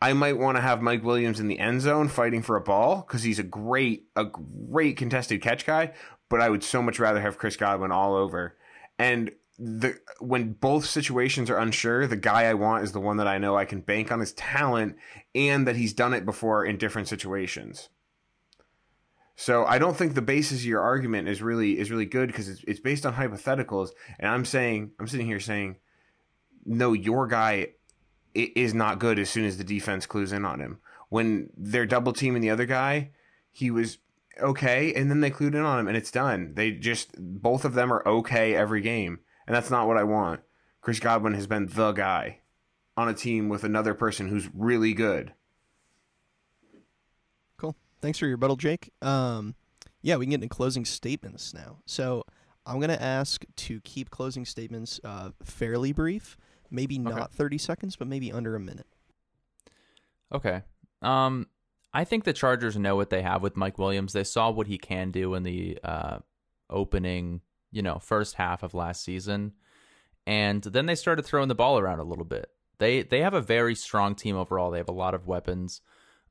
I might want to have Mike Williams in the end zone fighting for a ball because he's a great, a great contested catch guy. But I would so much rather have Chris Godwin all over. And the when both situations are unsure, the guy I want is the one that I know I can bank on his talent and that he's done it before in different situations. So I don't think the basis of your argument is really is really good because it's it's based on hypotheticals, and I'm saying I'm sitting here saying, no, your guy is not good as soon as the defense clues in on him. When they're double teaming the other guy, he was okay, and then they clued in on him, and it's done. They just both of them are okay every game, and that's not what I want. Chris Godwin has been the guy on a team with another person who's really good. Cool. Thanks for your rebuttal, Jake. Um, yeah, we can get into closing statements now. So I'm gonna ask to keep closing statements uh, fairly brief, maybe not 30 seconds, but maybe under a minute. Okay. Um, I think the Chargers know what they have with Mike Williams. They saw what he can do in the uh, opening you know, first half of last season. And then they started throwing the ball around a little bit. They they have a very strong team overall. They have a lot of weapons.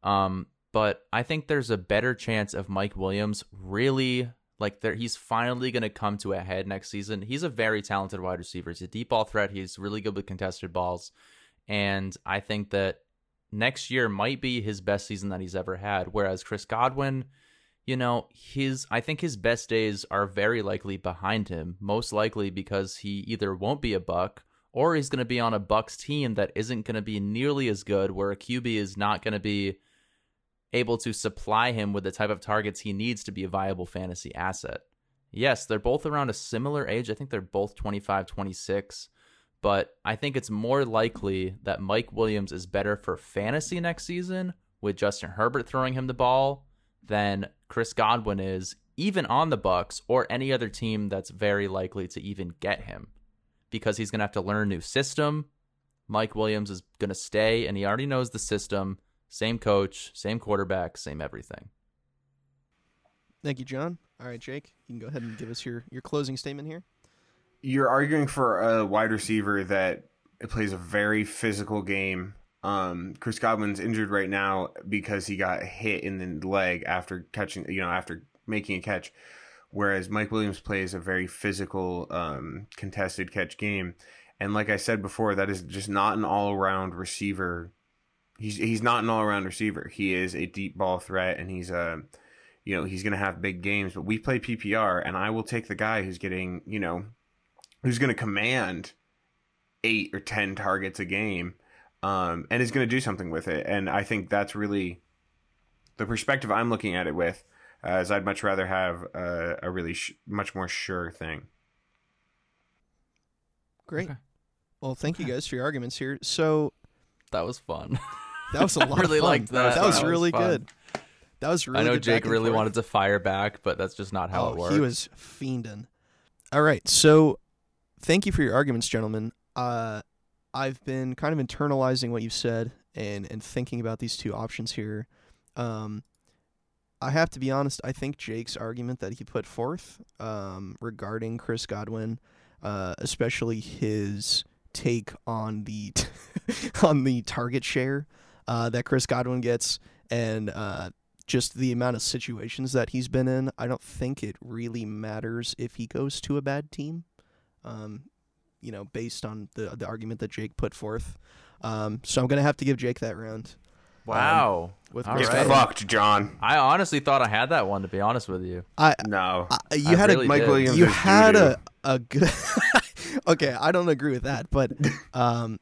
Um, but I think there's a better chance of Mike Williams really like there he's finally going to come to a head next season. He's a very talented wide receiver. He's a deep ball threat. He's really good with contested balls. And I think that next year might be his best season that he's ever had. Whereas Chris Godwin, you know, his I think his best days are very likely behind him, most likely because he either won't be a buck or he's going to be on a Bucks team that isn't going to be nearly as good, where a QB is not going to be able to supply him with the type of targets he needs to be a viable fantasy asset. Yes, they're both around a similar age. I think they're both 25, 26, but I think it's more likely that Mike Williams is better for fantasy next season with Justin Herbert throwing him the ball than Chris Godwin is even on the Bucks or any other team that's very likely to even get him because he's going to have to learn a new system. Mike Williams is going to stay, and he already knows the system. Same coach, same quarterback, same everything. Thank you, John. All right, Jake, you can go ahead and give us your, your closing statement here. You're arguing for a wide receiver that plays a very physical game. Um, Chris Godwin's injured right now because he got hit in the leg after catching, you know, after making a catch. Whereas Mike Williams plays a very physical, um, contested catch game. And like I said before, that is just not an all around receiver. He's he's not an all around receiver. He is a deep ball threat, and he's a, you know, he's going to have big games. But we play PPR, and I will take the guy who's getting, you know, who's going to command eight or ten targets a game, um, and is going to do something with it. And I think that's really the perspective I'm looking at it with, uh, as I'd much rather have uh, a really sh- much more sure thing. Great. Okay. Well, thank you guys for your arguments here. So That was fun. that was a lot. really of fun. liked that. That was That was really fun. good. That was really. I know good Jake really forth. wanted to fire back, but that's just not how oh, it works. he was fiending. All right, so thank you for your arguments, gentlemen. Uh, I've been kind of internalizing what you've said and and thinking about these two options here. Um, I have to be honest. I think Jake's argument that he put forth um, regarding Chris Godwin, uh, especially his take on the on the target share uh, that Chris Godwin gets, and uh, just the amount of situations that he's been in, I don't think it really matters if he goes to a bad team. Um, you know, based on the the argument that Jake put forth. Um, so I'm gonna have to give Jake that round. wow. With All Chris right. Fucked, John. I honestly thought I had that one. To be honest with you, I, No. I you I had really a Mike did. Williams you had doo-doo. a a good. okay, I don't agree with that, but um,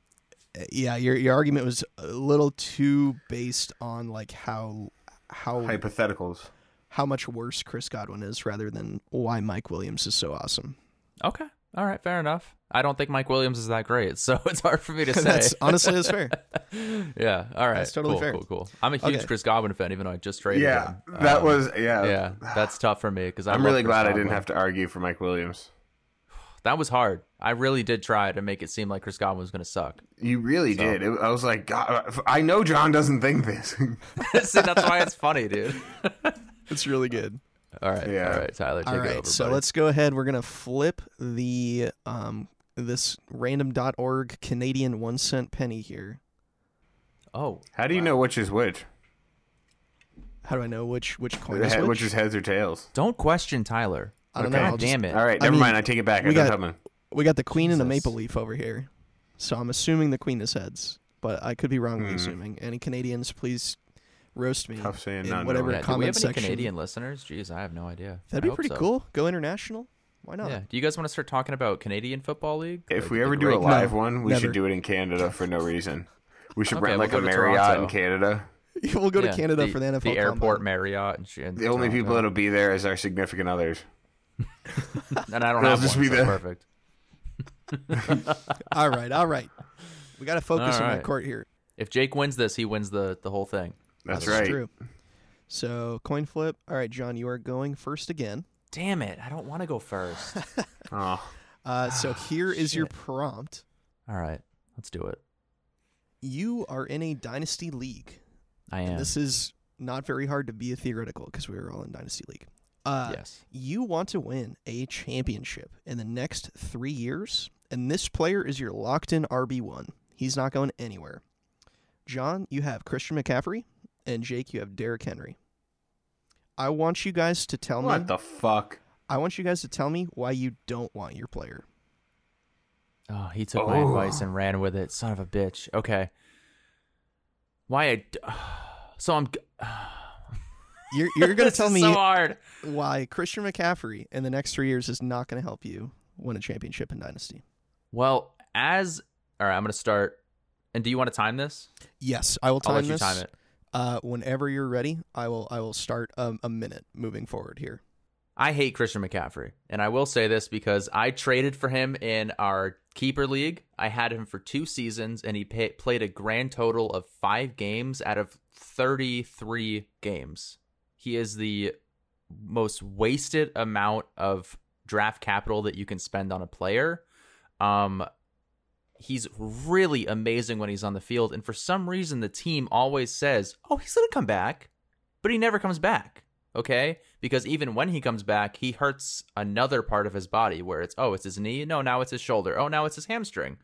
yeah, your your argument was a little too based on like how how hypotheticals. how much worse Chris Godwin is rather than why Mike Williams is so awesome. okay, all right, fair enough. I don't think Mike Williams is that great, so it's hard for me to say. that's honestly that's fair. yeah, all right, That's totally cool, fair. Cool, cool. I'm a huge Okay. Chris Godwin fan, even though I just traded Yeah, him. that Um, was yeah. yeah, that's tough for me because I'm really glad I didn't have to argue for Mike Williams. That was hard. I really did try to make it seem like Chris Godwin was going to suck. You really So- did. It, I was like, God, I know John doesn't think this. See, that's why it's funny, dude. It's really good. All right, Yeah. all right, Tyler, take All it over. so buddy. let's go ahead. We're gonna flip the um this random.org Canadian one cent penny here. Oh, How do you know which is which? How do I know which which coin is Which, which? is heads or tails? don't question Tyler. I don't Okay. know. I'll God just- damn it! All right, I never mean, mind. I take it back. I we don't got- have. We got the queen and the maple leaf over here, so I'm assuming the queen is heads, but I could be wrongly Hmm. assuming. Any Canadians, please roast me. Tough saying in not whatever knowing. Yeah, do we comment have any section. Canadian listeners? Jeez, I have no idea. That'd I be pretty so. cool. Go international. Why not? Yeah. Do you guys want to start talking about Canadian Football League? If Like we ever do a live No, one, we never. should do it in Canada for no reason. We should Okay, rent we'll like a Marriott Toronto. in Canada. we'll go to Canada the, for the NFL. the airport Combine. Marriott and shit. The only people that'll be there is our significant others. and I don't They'll have just one, be so there. perfect. all right, all right. We got to focus All on right. the court here. If Jake wins this, he wins the the whole thing. That's That's right. true. So coin flip. All right, John, you are going first again. Damn it! I don't want to go first. Oh, Uh, so here is your prompt. All right, let's do it. You are in a dynasty league. I And am. this is not very hard to be a theoretical because we were all in dynasty league. Uh, yes. You want to win a championship in the next three years, and this player is your locked in RB1. He's not going anywhere. John, you have Christian McCaffrey, and Jake, you have Derrick Henry. I want you guys to tell me. What the fuck? I want you guys to tell me why you don't want your player. Oh, he took my Oh. advice and ran with it. Son of a bitch. Okay. Why? I d- so I'm. You're, you're going to tell is me so hard. why Christian McCaffrey in the next three years is not going to help you win a championship in Dynasty. Well, as all right, I'm gonna start. And do you want to time this? Yes, I will time I'll let you time it. Uh, whenever you're ready, I will. I will start a, a minute moving forward here. I hate Christian McCaffrey, and I will say this because I traded for him in our keeper league. I had him for two seasons, and he pay, played a grand total of five games out of 33 games. He is the most wasted amount of draft capital that you can spend on a player. Um, he's really amazing when he's on the field, and for some reason, the team always says, "Oh, he's gonna come back," but he never comes back. Okay, because even when he comes back, he hurts another part of his body. Where it's, oh, it's his knee. No, now it's his shoulder. Oh, now it's his hamstring.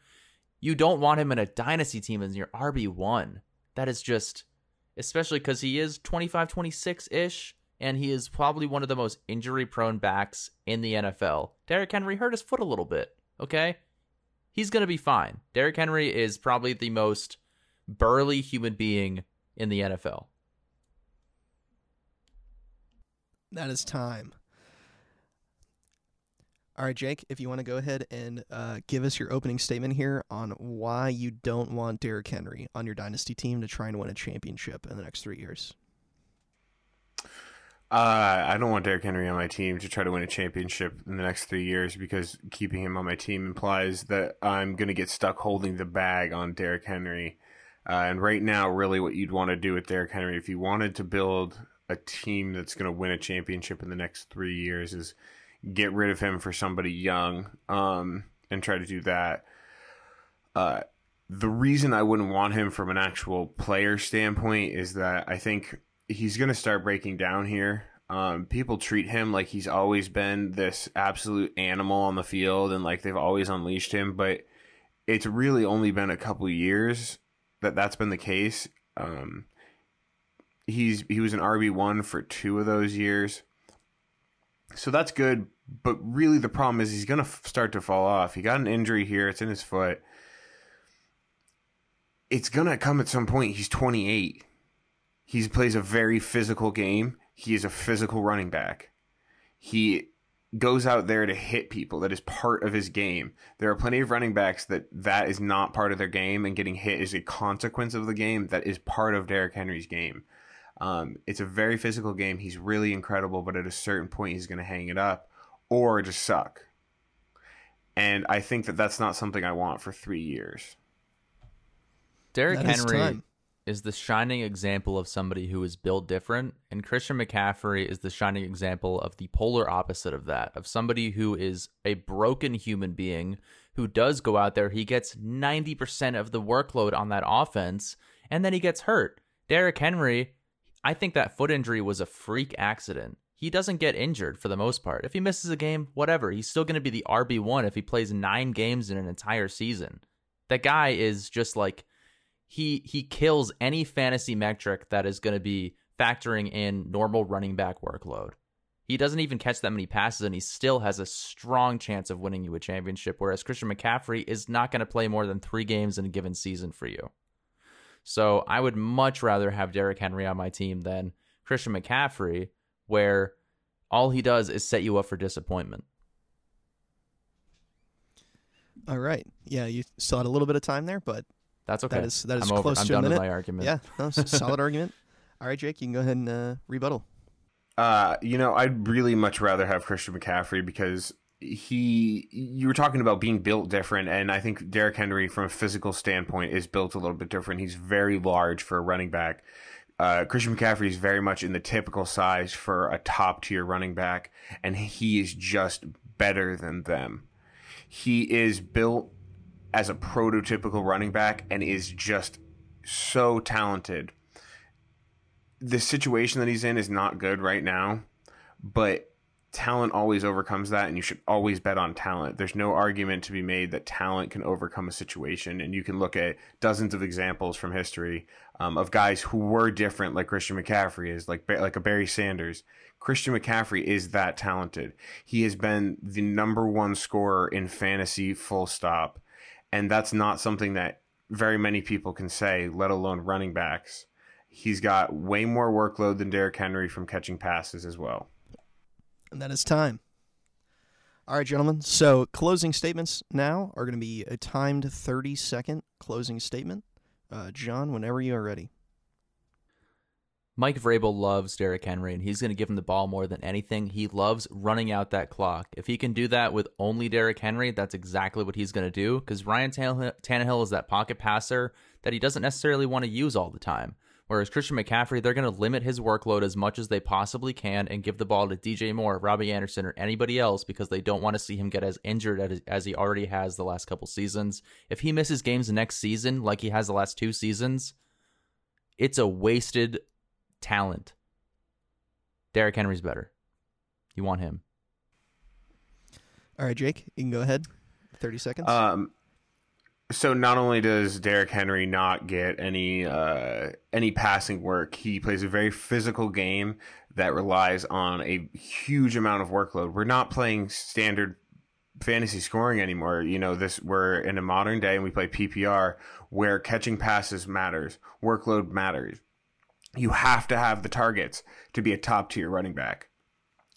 You don't want him in a dynasty team as your RB one. That is just, especially because he is 25, 26 ish, and he is probably one of the most injury prone backs in the NFL. Derrick Henry hurt his foot a little bit. Okay, he's gonna be fine. Derrick Henry is probably the most burly human being in the NFL. That is time. All right, Jake, if you want to go ahead and uh, give us your opening statement here on why you don't want Derrick Henry on your dynasty team to try and win a championship in the next three years. Uh, I don't want Derrick Henry on my team to try to win a championship in the next three years because keeping him on my team implies that I'm going to get stuck holding the bag on Derrick Henry. Uh, and right now, really, what you'd want to do with Derrick Henry, if you wanted to build a team that's going to win a championship in the next three years, is get rid of him for somebody young um, and try to do that. Uh, the reason I wouldn't want him from an actual player standpoint is that I think he's going to start breaking down here. Um, people treat him like he's always been this absolute animal on the field and like they've always unleashed him, but it's really only been a couple years that that's been the case. Um, he's he was an RB one for two of those years, so that's good. But really, the problem is he's going to f- start to fall off. He got an injury here; it's in his foot. It's going to come at some point. He's twenty eight. He plays a very physical game. He is a physical running back. He goes out there to hit people. That is part of his game. There are plenty of running backs that that is not part of their game, and getting hit is a consequence of the game. That is part of Derrick Henry's game. Um, it's a very physical game. He's really incredible, but at a certain point, he's going to hang it up or just suck. And I think that that's not something I want for three years. Derrick Henry time. Is the shining example of somebody who is built different, and Christian McCaffrey is the shining example of the polar opposite of that, of somebody who is a broken human being who does go out there, he gets 90% of the workload on that offense, and then he gets hurt. Derrick Henry, I think that foot injury was a freak accident. He doesn't get injured for the most part. If he misses a game, whatever. He's still going to be the RB1 if he plays nine games in an entire season. That guy is just like he he kills any fantasy metric that is going to be factoring in normal running back workload. He doesn't even catch that many passes, and he still has a strong chance of winning you a championship. Whereas Christian McCaffrey is not going to play more than three games in a given season for you. So I would much rather have Derrick Henry on my team than Christian McCaffrey, where all he does is set you up for disappointment. All right. Yeah, you still had a little bit of time there, but That's okay. that is that is I'm over. close I'm to a minute. with my argument. Yeah, no, solid argument. All right, Jake, you can go ahead and uh, rebuttal. Uh, you know, I'd really much rather have Christian McCaffrey because he. You were talking about being built different, and I think Derrick Henry, from a physical standpoint, is built a little bit different. He's very large for a running back. Uh, Christian McCaffrey is very much in the typical size for a top tier running back, and he is just better than them. He is built as a prototypical running back and is just so talented the situation that he's in is not good right now, but talent always overcomes that, and you should always bet on talent. There's no argument to be made that talent can overcome a situation, and you can look at dozens of examples from history um, of guys who were different, like Christian McCaffrey is, like like a Barry Sanders. Christian McCaffrey is that talented. He has been the number one scorer in fantasy, full stop, and that's not something that very many people can say, let alone running backs. He's got way more workload than Derrick Henry from catching passes as well. And that is time. All right, gentlemen. So closing statements now are going to be a timed 30 second closing statement. Uh, John, whenever you are ready. Mike Vrabel loves Derrick Henry, and he's going to give him the ball more than anything. He loves running out that clock. If he can do that with only Derrick Henry, that's exactly what he's going to do. Because Ryan Tannehill, is that pocket passer that he doesn't necessarily want to use all the time. Whereas Christian McCaffrey, they're going to limit his workload as much as they possibly can and give the ball to DJ Moore, Robbie Anderson, or anybody else because they don't want to see him get as injured as he already has the last couple seasons. If he misses games next season, like he has the last two seasons, it's a wasted talent. Derrick Henry's better. You want him. All right, Jake, you can go ahead. 30 seconds. Um, so not only does Derrick Henry not get any uh, any passing work, he plays a very physical game that relies on a huge amount of workload. We're not playing standard fantasy scoring anymore. You know, this we're in a modern day and we play PPR where catching passes matters, workload matters. You have to have the targets to be a top tier running back,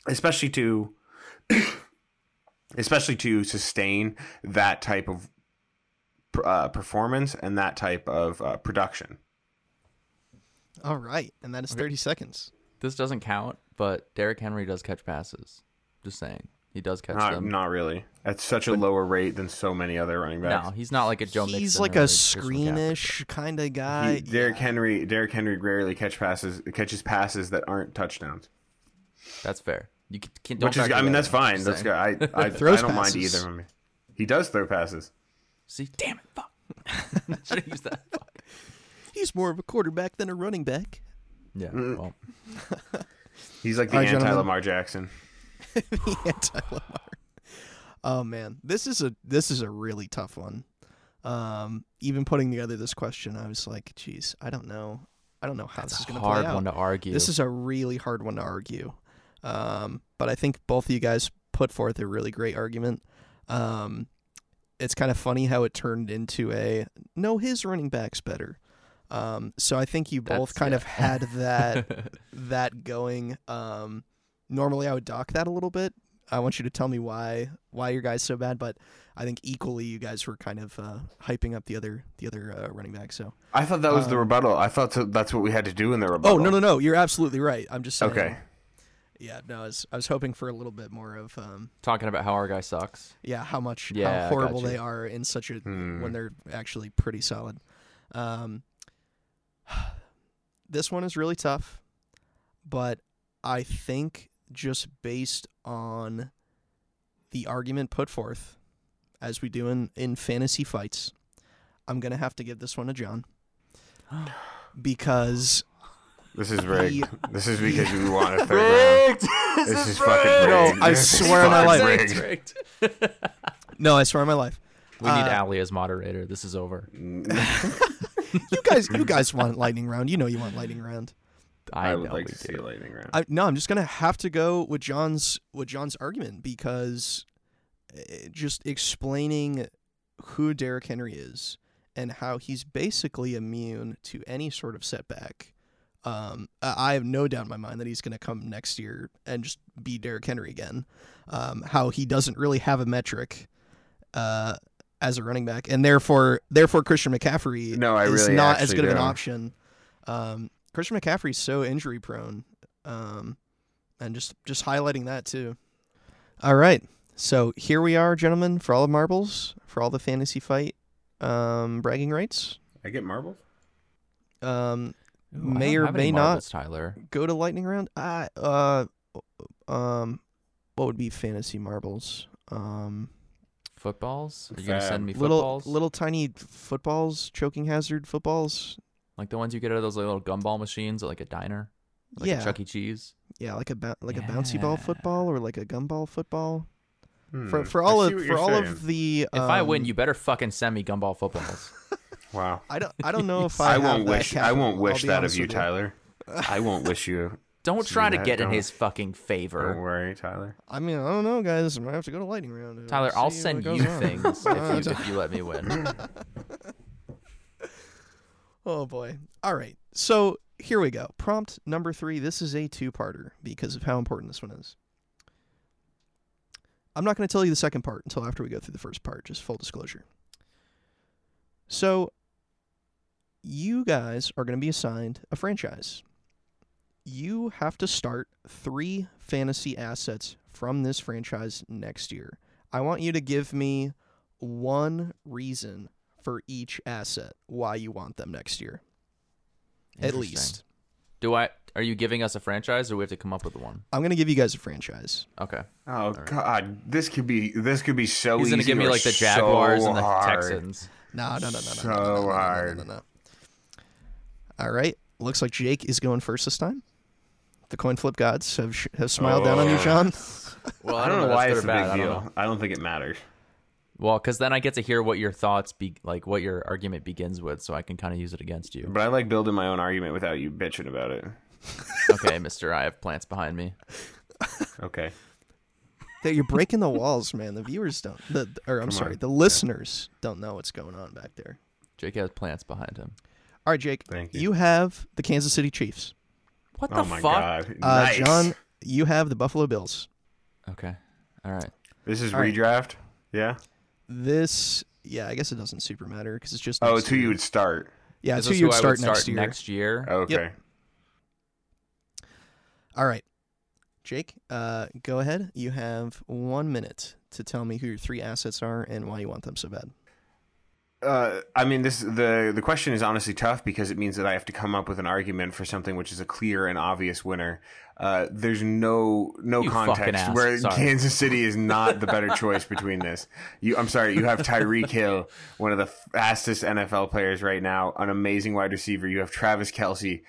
especially to especially to sustain that type of uh, performance and that type of uh, production. All right, and that is 30 seconds. This doesn't count, but Derrick Henry does catch passes. Just saying. He does catch Not, them. not really. At such a lower rate than so many other running backs. No, he's not like a Joe Mixon. He's like a Christian screenish kind of guy. He, Derrick Henry, Derrick Henry rarely catch passes, catches passes that aren't touchdowns. That's fair. You can, can, don't Which is, I mean, that's fine. That's good. I, I, I don't mind either of them. He does throw passes. See, damn it, fuck. Should have used that. Fuck. He's more of a quarterback than a running back. Yeah. Mm. Well, He's like the All right, anti gentlemen. Lamar Jackson. the anti-Lamar. Oh man, this is a this is a really tough one. Um, even putting together this question, I was like, "Geez, I don't know. I don't know how that's this is going to play out." hard one to argue. This is a really hard one to argue. Um, but I think both of you guys put forth a really great argument. Um, it's kind of funny how it turned into a no, his running back's better. Um, so I think you both That's- kind of had that that going. Um, normally I would dock that a little bit. I want you to tell me why why your guy's so bad, but I think equally you guys were kind of uh, hyping up the other the other uh, running back. So I thought that was the Um, rebuttal. I thought that's what we had to do in the rebuttal. oh no no no, you're absolutely right. I'm just saying, Okay. Yeah, no, I was I was hoping for a little bit more of um Talking about how our guy sucks. yeah how much Yeah, how horrible you. they are in such a Hmm. when they're actually pretty solid. Um, this one is really tough, but I think just based on the argument put forth, as we do in, in fantasy fights, I'm gonna have to give this one to John because This is rigged. He- this is because we want a third round. This is fucking rigged. No, I This is swear on my fucking life. rigged. no, I swear on my life, We need Uh, Ali as moderator. This is over. you guys you guys want lightning round. You know you want lightning round. I, I would like to see a lightning round. I, no, I'm just gonna have to go with John's with John's argument because uh, just explaining who Derrick Henry is and how he's basically immune to any sort of setback. Um, I have no doubt in my mind that he's going to come next year and just be Derrick Henry again. Um, how he doesn't really have a metric uh, as a running back, and therefore, therefore Christian McCaffrey No, I is really not as good of an option. Um, Christian McCaffrey's so injury prone, um, and just just highlighting that too. All right, so here we are, gentlemen, for all the marbles, for all the fantasy fight um, bragging rights. I get marbles. Um, Ooh, I may don't or have any may not Tyler. go to lightning round. I uh, um, what would be fantasy marbles? Um, Footballs? Are you gonna send me little footballs? little tiny footballs, choking hazard footballs. Like the ones you get out of those little gumball machines at like a diner. like yeah, a Chuck E. Cheese. yeah, like a bou- like a bouncy ball football or like a gumball football. Hmm, For for all of for you're all saying. of the If I win, um, you better fucking send me gumball footballs. wow. I don't I don't know if I, I have won't that wish. I won't wish that of you, Tyler. I won't wish you. Don't try to get in don't- his fucking favor. Don't favor. worry, Tyler. I mean, I don't know, guys. I might have to go to lightning round. Tyler, I'll send you on. things if you, if you let me win. Oh boy. All right. So here we go. Prompt number three. This is a two-parter because of how important this one is. I'm not going to tell you the second part until after we go through the first part. Just full disclosure. So you guys are going to be assigned a franchise. You have to start three fantasy assets from this franchise next year. I want you to give me one reason for each asset why you want them next year. At least. Do I? Are you giving us a franchise, or we have to come up with one? I'm going to give you guys a franchise. Okay. Oh God, this could be. This could be so easy. He's gonna give me like the so Jaguars and the hard. Texans. No, no, no, no, no. So no, no, no, no, no, hard. No, no, no. All right. Looks like Jake is going first this time. The coin flip gods have sh- have smiled down on you, Oh. John. Well, I don't know why it's a good big bad. I don't deal. I don't think it matters. Well, because then I get to hear what your thoughts be like, what your argument begins with, so I can kind of use it against you. But I like building my own argument without you bitching about it. okay, Mister, I have plants behind me. Okay. That you're breaking the walls, man. The viewers don't. The or I'm Come sorry, on. the listeners don't know what's going on back there. Jake has plants behind him. All right, Jake. Thank you. You have the Kansas City Chiefs. What the oh my fuck? God. Uh. John, you have the Buffalo Bills. Okay. All right. This is All right. redraft. Yeah. This, yeah, I guess it doesn't super matter because it's just. Oh, next it's who you would start. Yeah, Is it's who you would start, would next year. Next year. Okay. All right, Jake, uh, go ahead. You have one minute to tell me who your three assets are and why you want them so bad. Uh, I mean, this the the question is honestly tough because it means that I have to come up with an argument for something which is a clear and obvious winner. Uh, there's no no You context where Sorry. Kansas City is not the better choice between this. You, I'm sorry, you have Tyreek Hill, one of the fastest NFL players right now, an amazing wide receiver. You have Travis Kelce,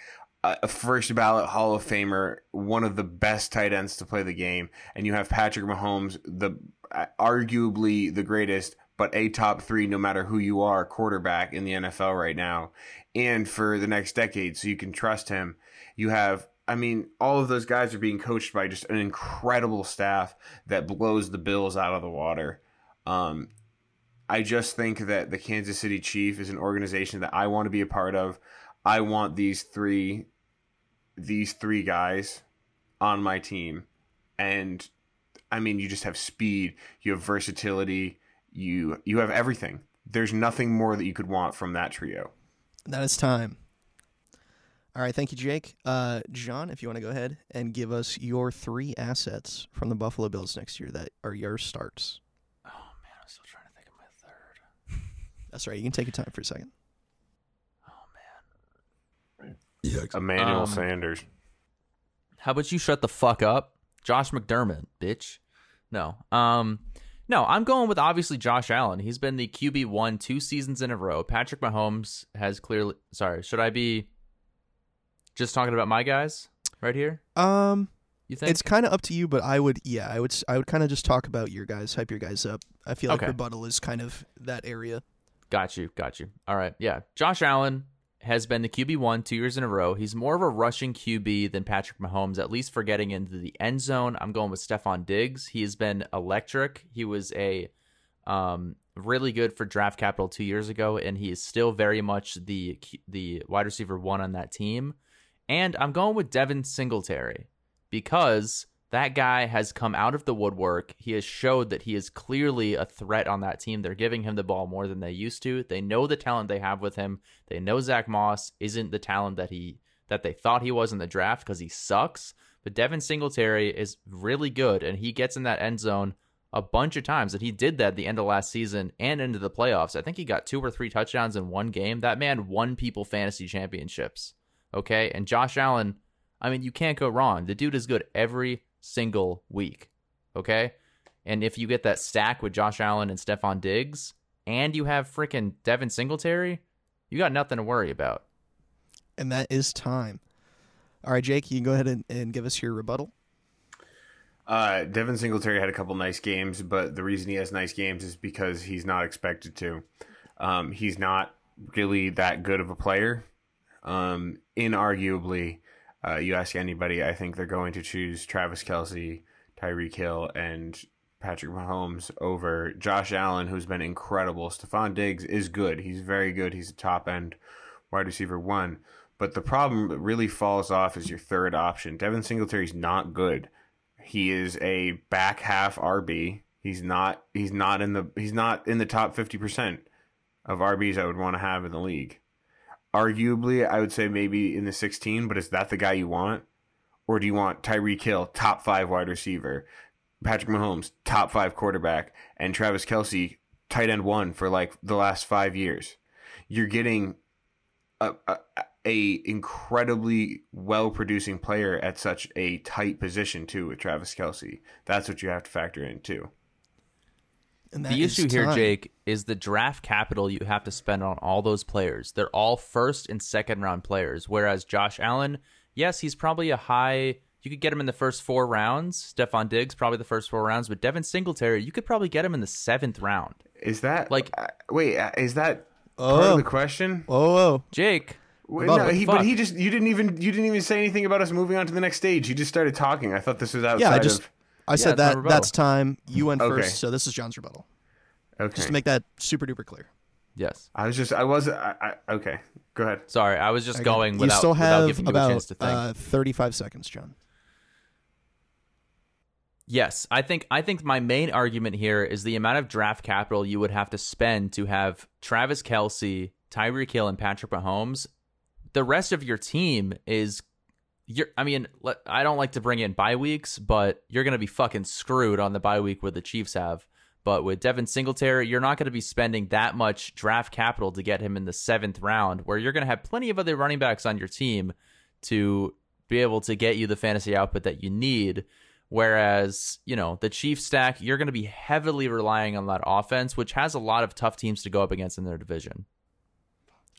a first ballot Hall of Famer, one of the best tight ends to play the game, and you have Patrick Mahomes, the uh, arguably the greatest, but a top three, no matter who you are, quarterback in the NFL right now, and for the next decade, so you can trust him. You have. I mean, all of those guys are being coached by just an incredible staff that blows the Bills out of the water. Um, I just think that the Kansas City Chief is an organization that I want to be a part of. I want these three these three guys on my team. And I mean, you just have speed, you have versatility, you you have everything. There's nothing more that you could want from that trio. That is time. All right, thank you, Jake. Uh, John, if you want to go ahead and give us your three assets from the Buffalo Bills next year that are your starts. Oh man, I'm still trying to think of my third. That's right. You can take your time for a second. Oh man. Emmanuel Um, Sanders. How about you shut the fuck up? Josh McDermott, bitch. No. Um no, I'm going with obviously Josh Allen. He's been the QB one two seasons in a row. Patrick Mahomes has clearly sorry, should I be just talking about my guys right here? Um, You think it's kind of up to you, but I would, yeah, I would, I would kind of just talk about your guys, hype your guys up. I feel like Okay. rebuttal is kind of that area. Got you, got you. All right, yeah. Josh Allen has been the QB one two years in a row. He's more of a rushing QB than Patrick Mahomes, at least for getting into the end zone. I'm going with Stefon Diggs. He has been electric. He was a um, really good for draft capital two years ago, and he is still very much the the wide receiver one on that team. And I'm going with Devin Singletary because that guy has come out of the woodwork. He has showed that he is clearly a threat on that team. They're giving him the ball more than they used to. They know the talent they have with him. They know Zach Moss isn't the talent that he that they thought he was in the draft because he sucks. But Devin Singletary is really good, and he gets in that end zone a bunch of times. And he did that at the end of last season and into the playoffs. I think he got two or three touchdowns in one game. That man won people fantasy championships. Okay, and Josh Allen. I mean, you can't go wrong. The dude is good every single week. Okay? And if you get that stack with Josh Allen and Stefon Diggs, and you have freaking Devin Singletary, you got nothing to worry about. And that is time. All right, Jake, you can go ahead and, and give us your rebuttal. Uh, Devin Singletary had a couple nice games, but the reason he has nice games is because he's not expected to. Um, he's not really that good of a player. Um, inarguably, uh, you ask anybody, I think they're going to choose Travis Kelce, Tyreek Hill, and Patrick Mahomes over Josh Allen, who's been incredible. Stefon Diggs is good. He's very good. He's a top end wide receiver one. But the problem that really falls off is your third option. Devin Singletary's not good. He is a back half RB. He's not he's not in the he's not in the top fifty percent of RBs I would want to have in the league. Arguably, I would say maybe in the sixteen, but is that the guy you want? Or do you want Tyreek Hill, top five wide receiver, Patrick Mahomes, top five quarterback, and Travis Kelce, tight end one for like the last five years? You're getting a, a, a incredibly well producing player at such a tight position too with Travis Kelce. That's what you have to factor in too. And that the is issue here. Jake, is the draft capital you have to spend on all those players. They're all first and second round players. Whereas Josh Allen, yes, he's probably a high. You could get him in the first four rounds. Stefon Diggs, probably the first four rounds. But Devin Singletary, you could probably get him in the seventh round. Is that Like- uh, wait? uh, Is that part Oh. of the question? Oh, oh. Jake, Wait, About no, what he, but he just you didn't even you didn't even say anything about us moving on to the next stage. You just started talking. I thought this was outside Yeah, I just of I said it's that that's time. You went Okay. first, so this is John's rebuttal. okay. Just to make that super duper clear. yes. I was just I was I, I, okay. Go ahead. Sorry, I was just Okay. going you without, still without have giving you a about chance to think. uh, 35 seconds, John. Yes, I think I think my main argument here is the amount of draft capital you would have to spend to have Travis Kelce, Tyreek Hill, and Patrick Mahomes. The rest of your team is, you're. I mean, I don't like to bring in bye weeks, but you're going to be fucking screwed on the bye week where the Chiefs have. But with Devin Singletary, you're not going to be spending that much draft capital to get him in the seventh round, where you're going to have plenty of other running backs on your team to be able to get you the fantasy output that you need. Whereas, you know, the Chiefs stack, you're going to be heavily relying on that offense, which has a lot of tough teams to go up against in their division.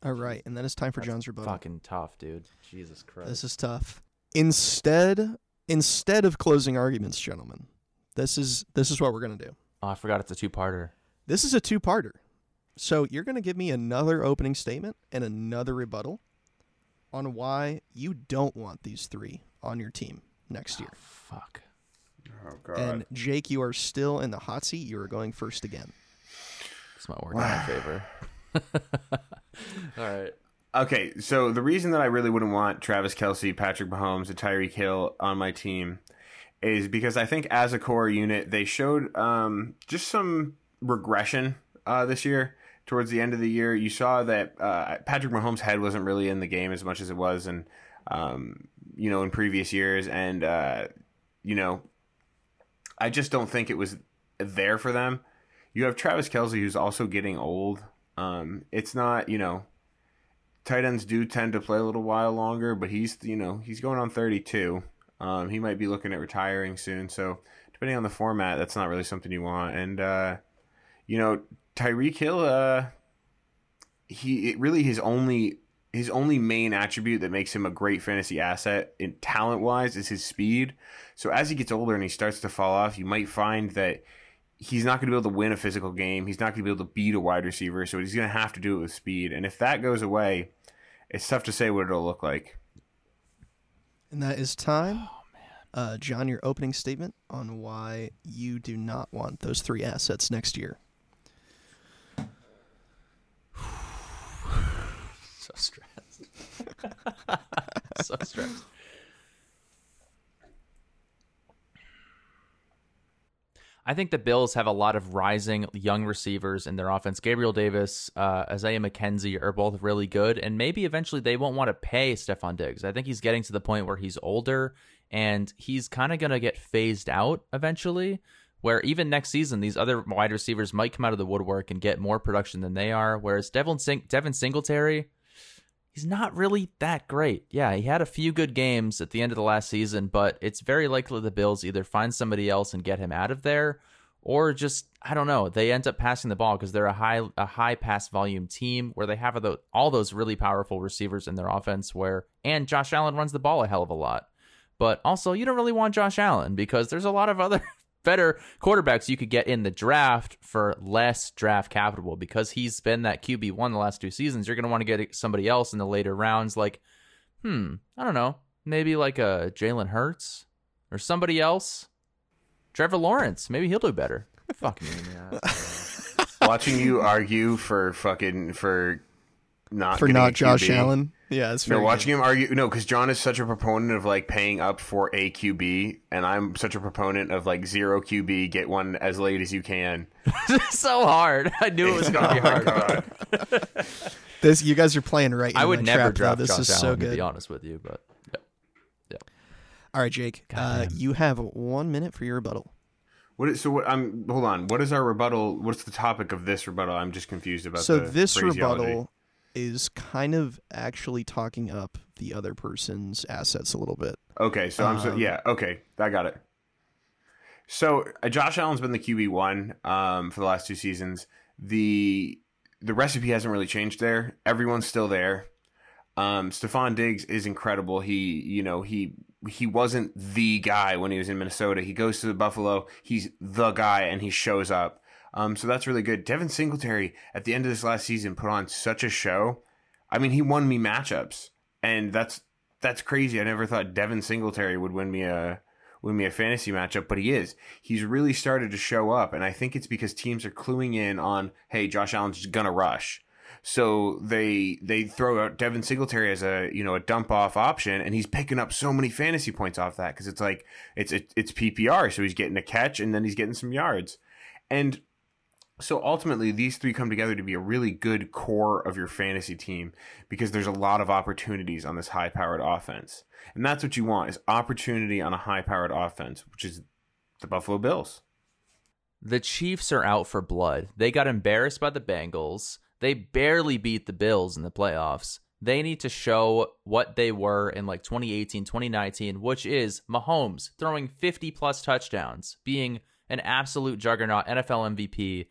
All right, and then it's time for John's rebuttal. Fucking tough, dude. Jesus Christ. This is tough. Instead, instead of closing arguments, gentlemen, this is this is what we're gonna do. Oh, I forgot it's a two-parter. This is a two-parter. So you're gonna give me another opening statement and another rebuttal on why you don't want these three on your team next ah, year. Fuck. Oh god. And Jake, you are still in the hot seat. You are going first again. This might work in my favor. All right. Okay, so the reason that I really wouldn't want Travis Kelce, Patrick Mahomes, and Tyreek Hill on my team is because I think as a core unit, they showed um, just some regression uh, this year. Towards the end of the year, you saw that uh, Patrick Mahomes' head wasn't really in the game as much as it was, and um, you know, in previous years, and uh, you know, I just don't think it was there for them. You have Travis Kelce, who's also getting old. Um, it's not, you know, tight ends do tend to play a little while longer, but he's you know he's going on 32. Um, he might be looking at retiring soon. So depending on the format, that's not really something you want. And uh, you know Tyreek Hill, uh, he it really his only his only main attribute that makes him a great fantasy asset in talent wise is his speed. So as he gets older and he starts to fall off, you might find that he's not going to be able to win a physical game. He's not going to be able to beat a wide receiver. So he's going to have to do it with speed. And if that goes away, it's tough to say what it'll look like. And that is time. Uh, John, your opening statement on why you do not want those three assets next year. So stressed. so stressed. I think the Bills have a lot of rising young receivers in their offense. Gabriel Davis, uh, Isaiah McKenzie are both really good, and maybe eventually they won't want to pay Stefon Diggs. I think he's getting to the point where he's older and he's kind of going to get phased out eventually. Where even next season, these other wide receivers might come out of the woodwork and get more production than they are. Whereas Devin, Sing- Devin Singletary, he's not really that great. Yeah, he had a few good games at the end of the last season, but it's very likely the Bills either find somebody else and get him out of there, or just I don't know. They end up passing the ball because they're a high a high pass volume team where they have the, all those really powerful receivers in their offense. Where and Josh Allen runs the ball a hell of a lot. But also, you don't really want Josh Allen because there's a lot of other better quarterbacks you could get in the draft for less draft capital because he's been that QB one the last two seasons. You're going to want to get somebody else in the later rounds, like, hmm, I don't know, maybe like a Jalen Hurts or somebody else. Trevor Lawrence, maybe he'll do better. Fuck me, man. Watching you argue for fucking for not For not Josh QB. Allen. Yeah, it's No, watching him argue. No, because John is such a proponent of like paying up for a QB, and I'm such a proponent of like zero QB, get one as late as you can. so hard. I knew it was going to be Oh hard. This you guys are playing right. I would my never trap, though. This Josh is Allen, so to be honest with you, but yeah. yeah. All right, Jake. Uh, you have one minute for your rebuttal. What is, so what? I'm hold on. What is our rebuttal? What's the topic of this rebuttal? I'm just confused about. so the this phraseology. rebuttal is kind of actually talking up the other person's assets a little bit. Okay, so I'm so Um, yeah. Okay, I got it. So uh, Josh Allen's been the QB one um, for the last two seasons. The the recipe hasn't really changed there. Everyone's still there. Um, Stefon Diggs is incredible. He you know he he wasn't the guy when he was in Minnesota. He goes to the Buffalo. He's the guy, and he shows up. Um, so that's really good. Devin Singletary at the end of this last season put on such a show. I mean, he won me matchups, and that's that's crazy. I never thought Devin Singletary would win me a win me a fantasy matchup, but he is. He's really started to show up, and I think it's because teams are cluing in on, hey, Josh Allen's gonna rush. So they they throw out Devin Singletary as a you know a dump off option, and he's picking up so many fantasy points off that because it's like it's it, it's PPR, so he's getting a catch and then he's getting some yards, and so ultimately, these three come together to be a really good core of your fantasy team because there's a lot of opportunities on this high powered offense. And that's what you want is opportunity on a high powered offense, which is the Buffalo Bills. The Chiefs are out for blood. They got embarrassed by the Bengals. They barely beat the Bills in the playoffs. They need to show what they were in like 2018, 2019, which is Mahomes throwing 50 plus touchdowns, being an absolute juggernaut, NFL MVP.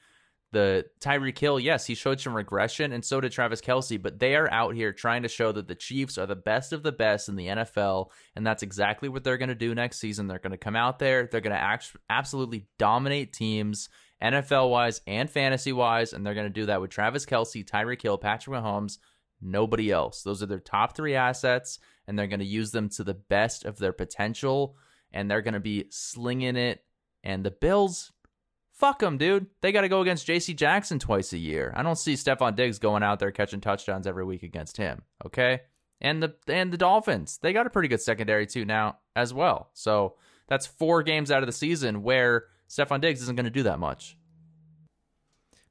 The Tyreek Hill, yes, he showed some regression, and so did Travis Kelce, but they are out here trying to show that the Chiefs are the best of the best in the NFL, and that's exactly what they're going to do next season. They're going to come out there, they're going to act- absolutely dominate teams, NFL wise and fantasy wise, and they're going to do that with Travis Kelce, Tyreek Hill, Patrick Mahomes, nobody else. Those are their top three assets, and they're going to use them to the best of their potential, and they're going to be slinging it. And the Bills, fuck them, dude. They got to go against J.C. Jackson twice a year. I don't see Stefon Diggs going out there catching touchdowns every week against him. Okay, and the and the Dolphins, they got a pretty good secondary too now as well. So that's four games out of the season where Stefon Diggs isn't going to do that much.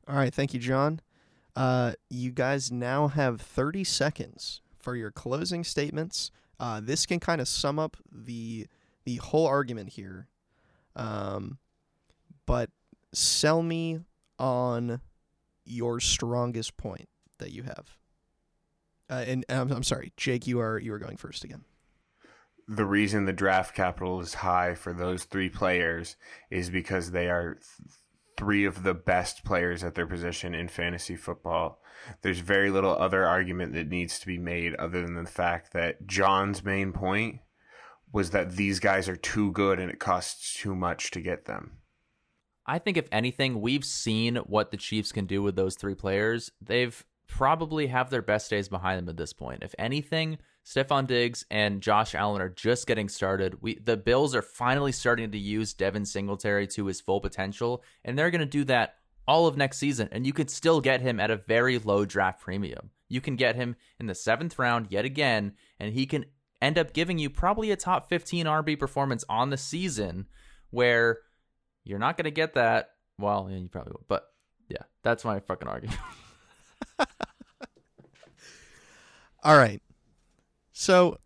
All right, thank you, John. Uh, you guys now have 30 seconds for your closing statements. Uh, this can kind of sum up the the whole argument here. Um, but sell me on your strongest point that you have. Uh, and I'm, I'm sorry, Jake, you are you are going first again. The reason the draft capital is high for those three players is because they are th- three of the best players at their position in fantasy football. There's very little other argument that needs to be made other than the fact that John's main point was that these guys are too good and it costs too much to get them. I think if anything, we've seen what the Chiefs can do with those three players. They've probably have their best days behind them at this point. If anything, Stefon Diggs and Josh Allen are just getting started. We the Bills are finally starting to use Devin Singletary to his full potential, and they're going to do that all of next season. And you could still get him at a very low draft premium. You can get him in the seventh round yet again, and he can end up giving you probably a top 15 RB performance on the season where you're not going to get that. Well, yeah, you probably will. But yeah, that's my fucking argument. All right. So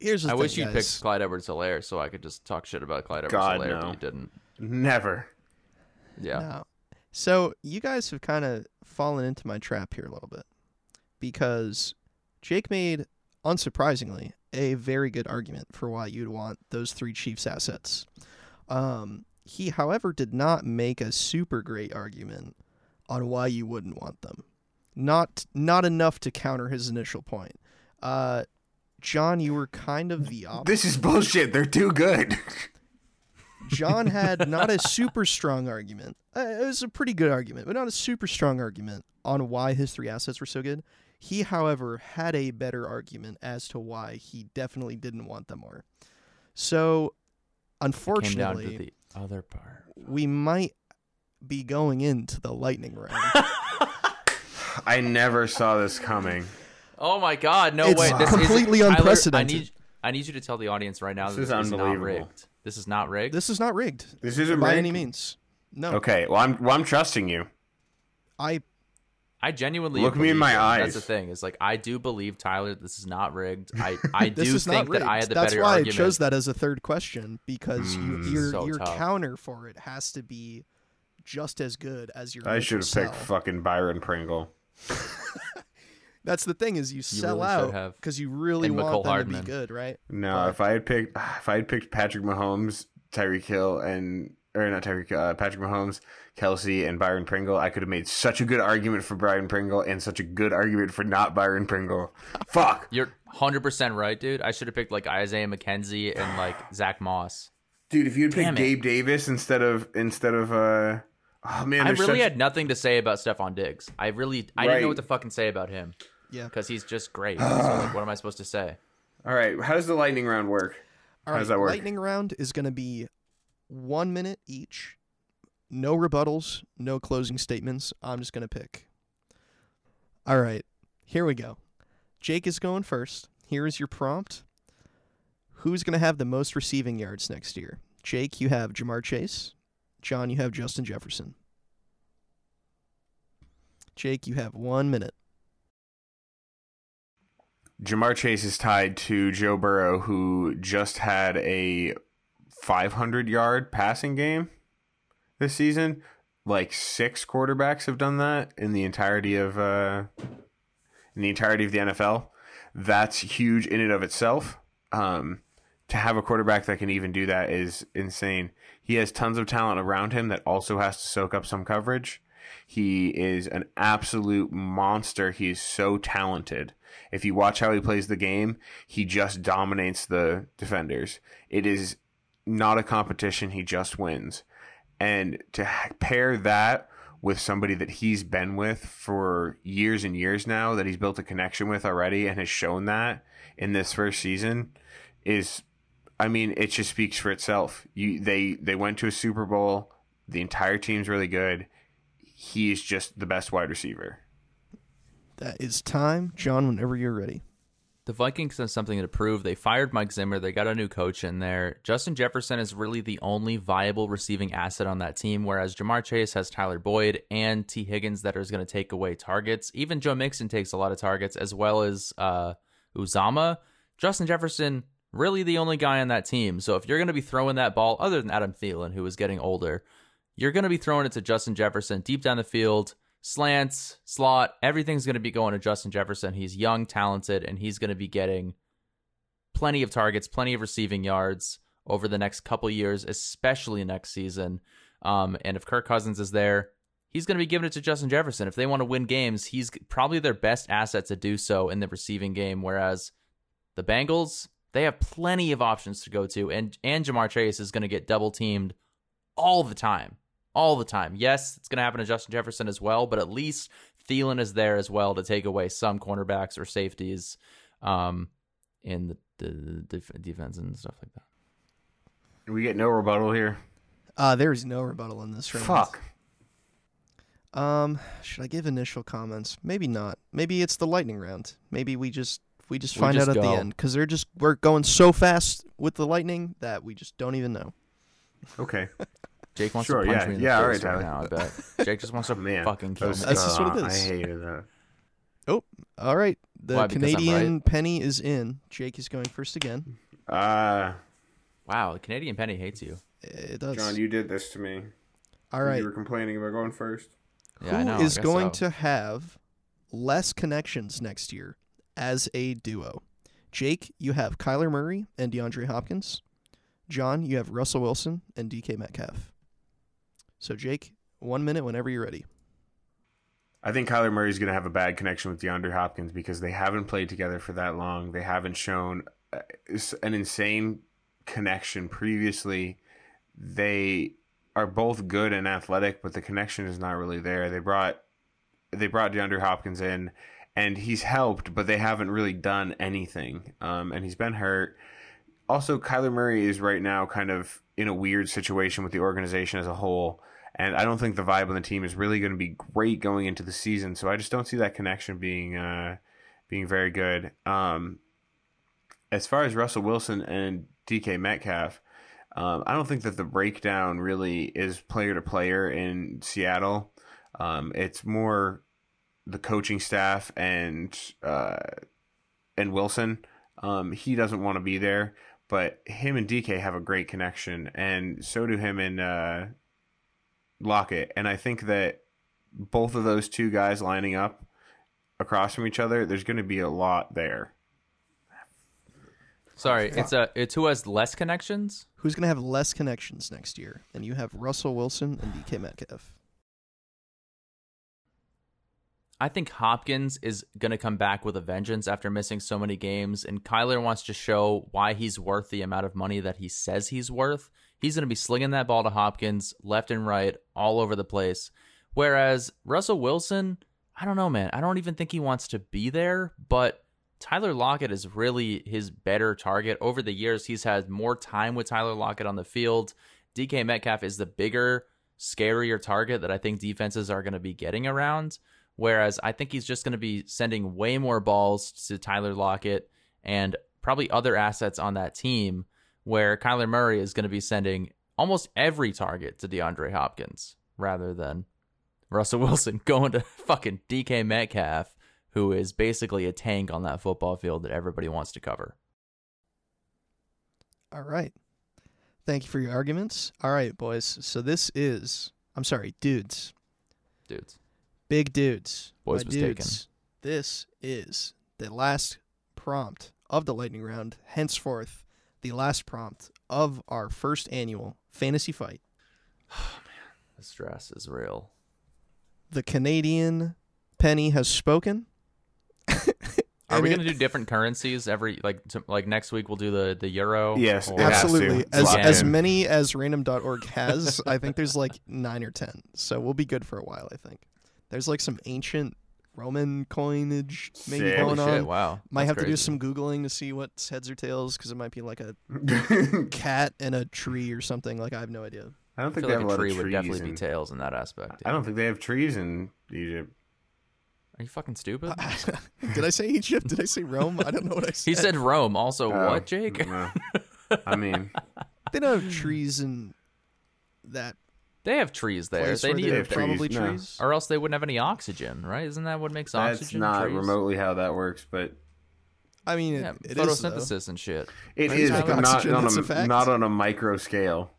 here's the I thing, wish you guys. picked Clyde Edwards Helaire so I could just talk shit about Clyde Edwards God, Helaire, no. but you didn't. Never. Yeah. No. So you guys have kind of fallen into my trap here a little bit because Jake made, unsurprisingly, a very good argument for why you'd want those three Chiefs assets. Um, He, however, did not make a super great argument on why you wouldn't want them. Not not enough to counter his initial point. Uh, John, you were kind of the opposite. This is bullshit. They're too good. John had not a super strong argument. Uh, it was a pretty good argument, but not a super strong argument on why his three assets were so good. He, however, had a better argument as to why he definitely didn't want them more. So, Came down to unfortunately, the other part. we might be going into the lightning round. I never saw this coming. Oh my god, no It's way. This completely is, Tyler, unprecedented. I need I need you to tell the audience right now This that is this is not rigged. This is not rigged. this is not rigged This isn't by rigged? any means. No, Okay, well I'm well I'm trusting you. I I genuinely Look me in believe my eyes. That's the thing. Is like I do believe Tyler. This is not rigged. I I do think that I had the That's better why argument. I chose that as a third question because you, Mm. your So your tough. counter for it has to be just as good as your. I should have picked fucking Byron Pringle. That's the thing is you sell really out because you really And want Mecole them Hardman. to be good, right? No, But- if I had picked if I had picked Patrick Mahomes, Tyreek Hill, and or not Tyreek, uh, Patrick Mahomes, Kelce, and Byron Pringle, I could have made such a good argument for Byron Pringle and such a good argument for not Byron Pringle. Fuck. You're hundred percent right, dude. I should have picked like Isaiah McKenzie and like Zach Moss. Dude, if you had Damn picked. Gabe Davis instead of instead of uh oh man, I really such- had nothing to say about Stefon Diggs. I really I didn't know what to fucking say about him Yeah. because he's just great. so like, what am I supposed to say? All right, how does the lightning round work? All How right, does that work? lightning round is going to be one minute each. No rebuttals, no closing statements. I'm just going to pick. All right, here we go. Jake is going first. Here is your prompt. Who's going to have the most receiving yards next year? Jake, you have Ja'Marr Chase. John, you have Justin Jefferson. Jake, you have one minute. Ja'Marr Chase is tied to Joe Burrow, who just had a 500 yard passing game this season. Like six quarterbacks have done that in the entirety of uh, in the entirety of the NFL. That's huge in and of itself. Um, to have a quarterback that can even do that is insane. He has tons of talent around him that also has to soak up some coverage. He is an absolute monster. He is so talented. If you watch how he plays the game, he just dominates the defenders. It is not a competition. He just wins. And to pair that with somebody that he's been with for years and years now, that he's built a connection with already and has shown that in this first season, is, I mean, it just speaks for itself. You they they went to a Super Bowl. The entire team's really good. He's just the best wide receiver. That is time. John, whenever you're ready. The Vikings have something to prove. They fired Mike Zimmer. They got a new coach in there. Justin Jefferson is really the only viable receiving asset on that team, whereas Ja'Marr Chase has Tyler Boyd and Tee Higgins that is going to take away targets. Even Joe Mixon takes a lot of targets, as well as uh, Uzomah. Justin Jefferson, really the only guy on that team. So if you're going to be throwing that ball, other than Adam Thielen, who is getting older, you're going to be throwing it to Justin Jefferson deep down the field slants, slot, everything's going to be going to Justin Jefferson. He's young, talented, and he's going to be getting plenty of targets, plenty of receiving yards over the next couple years, especially next season. Um, and if Kirk Cousins is there, he's going to be giving it to Justin Jefferson. If they want to win games, he's probably their best asset to do so in the receiving game. Whereas the Bengals, they have plenty of options to go to, and and Ja'Marr Chase is going to get double teamed all the time all the time. Yes, it's going to happen to Justin Jefferson as well, but at least Thielen is there as well to take away some cornerbacks or safeties um, in the, the, the def- defense and stuff like that. We get no rebuttal here. Uh, there is no rebuttal in this round. Fuck. Um, should I give initial comments? Maybe not. Maybe it's the lightning round. Maybe we just we just We find just out at the end because they're just we're going so fast with the lightning that we just don't even know. Okay. Jake wants Sure, to punch yeah, me in the yeah, face right, right, now, I bet. Jake just wants to Man, fucking kill me. That's just what it uh. I hated that. Oh, all right, the Why, Canadian right? penny is in. Jake is going first again. Uh, Wow, the Canadian Penny hates you. It does. John, you did this to me. All right, You were complaining about going first. Yeah, I who know. Is guess going so. to have less connections next year as a duo? Jake, you have Kyler Murray and DeAndre Hopkins. John, you have Russell Wilson and DK Metcalf. So Jake, one minute whenever you're ready. I think Kyler Murray is going to have a bad connection with DeAndre Hopkins because they haven't played together for that long. They haven't shown uh, an insane connection previously. They are both good and athletic, but the connection is not really there. They brought they brought DeAndre Hopkins in, and he's helped, but they haven't really done anything. Um, and he's been hurt. Also, Kyler Murray is right now kind of in a weird situation with the organization as a whole. And I don't think the vibe on the team is really going to be great going into the season. So I just don't see that connection being uh, being very good. Um, as far as Russell Wilson and DK Metcalf, um, I don't think that the breakdown really is player to player in Seattle. Um, it's more the coaching staff and uh, and Wilson. Um, he doesn't want to be there, but him and DK have a great connection, and so do him and uh, Lockett. And I think that both of those two guys lining up across from each other, there's going to be a lot there. Sorry, it's a it's who has less connections. Who's going to have less connections next year? And you have Russell Wilson and DK Metcalf. I think Hopkins is going to come back with a vengeance after missing so many games, and Kyler wants to show why he's worth the amount of money that he says he's worth. He's going to be slinging that ball to Hopkins left and right, all over the place. Whereas Russell Wilson, I don't know, man. I don't even think he wants to be there, but Tyler Lockett is really his better target. Over the years, he's had more time with Tyler Lockett on the field. DK Metcalf is the bigger, scarier target that I think defenses are going to be getting around. Whereas I think he's just going to be sending way more balls to Tyler Lockett and probably other assets on that team, where Kyler Murray is going to be sending almost every target to DeAndre Hopkins rather than Russell Wilson going to fucking DK Metcalf, who is basically a tank on that football field that everybody wants to cover. All right. Thank you for your arguments. All right, boys. So this is, I'm sorry, dudes. Dudes. Big dudes. Boys My was taken. dudes. This is the last prompt of the lightning round. Henceforth, the last prompt of our first annual fantasy fight. Oh man, the stress is real. The Canadian penny has spoken. Are we going to do different currencies every like to, like next week? We'll do the the euro. Yes, or- it has to. Absolutely. As locked as in. many as random.org has, I think there's like nine or ten. So we'll be good for a while, I think. There's like some ancient Roman coinage maybe Sick. going Holy shit! on. Wow. Might That's have to do crazy. some Googling to see what's heads or tails because it might be like a cat and a tree or something. Like I have no idea. I don't I think feel they like have a a lot tree of would trees. definitely be tails in that aspect. I don't think they have trees in Egypt. Are you fucking stupid? Did I say Egypt? Did I say Rome? I don't know what I said. he said Rome. Also, Oh, what, Jake? no. I mean, they don't have trees in that They have trees there. They need, there are have trees, probably no. trees. or else they wouldn't have any oxygen, right? Isn't that what makes that's oxygen? That's not trees? remotely how that works, but I mean, it, Yeah, it is, though. photosynthesis and shit. it Trees is, but not oxygen, on a, a not on a micro scale.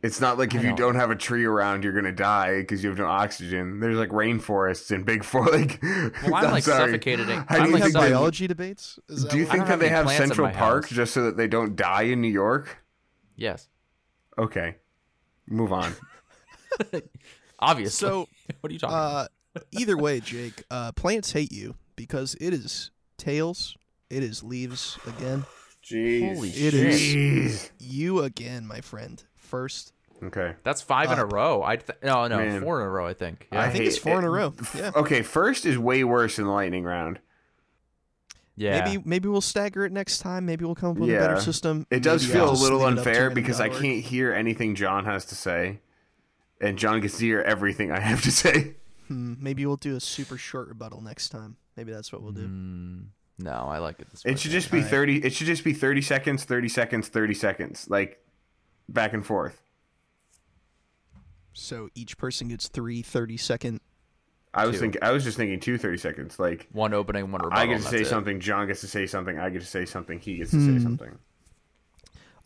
It's not like if you don't have a tree around, you're gonna die because you have no oxygen. There's like rainforests and big for like. Well, I'm, like, sorry. suffocated in- How I'm, do you like, think suff- they- biology debates. Is Do you think that have they have Central Park house. just so that they don't die in New York? Yes, Okay, move on. obviously. So, what are you talking? about? uh, either way, Jake, uh, plants hate you because it is tails, it is leaves again. Jeez, Holy It shit! is. You again, my friend. First, Okay. That's five in a row. I th- no no Man. four in a row. I think. I Yeah. I think it's hate four in a row. Yeah. Okay, first is way worse than the lightning round. yeah. Maybe maybe we'll stagger it next time. Maybe we'll come up with a better system. It does Maybe feel I'll a little leave it up to unfair because I can't hear anything John has to say, and John gets to hear everything I have to say. Hmm, maybe we'll do a super short rebuttal next time. Maybe that's what we'll do. Mm, no, I like it this way. It should just be Alright. thirty. It should just be thirty seconds, thirty seconds, thirty seconds, like back and forth. So each person gets three 30 second. I was Two. thinking. I was just thinking two 30 seconds. Like one opening, one rebuttal. I get to say that's it. something, John gets to say something, I get to say something, he gets to Hmm. say something.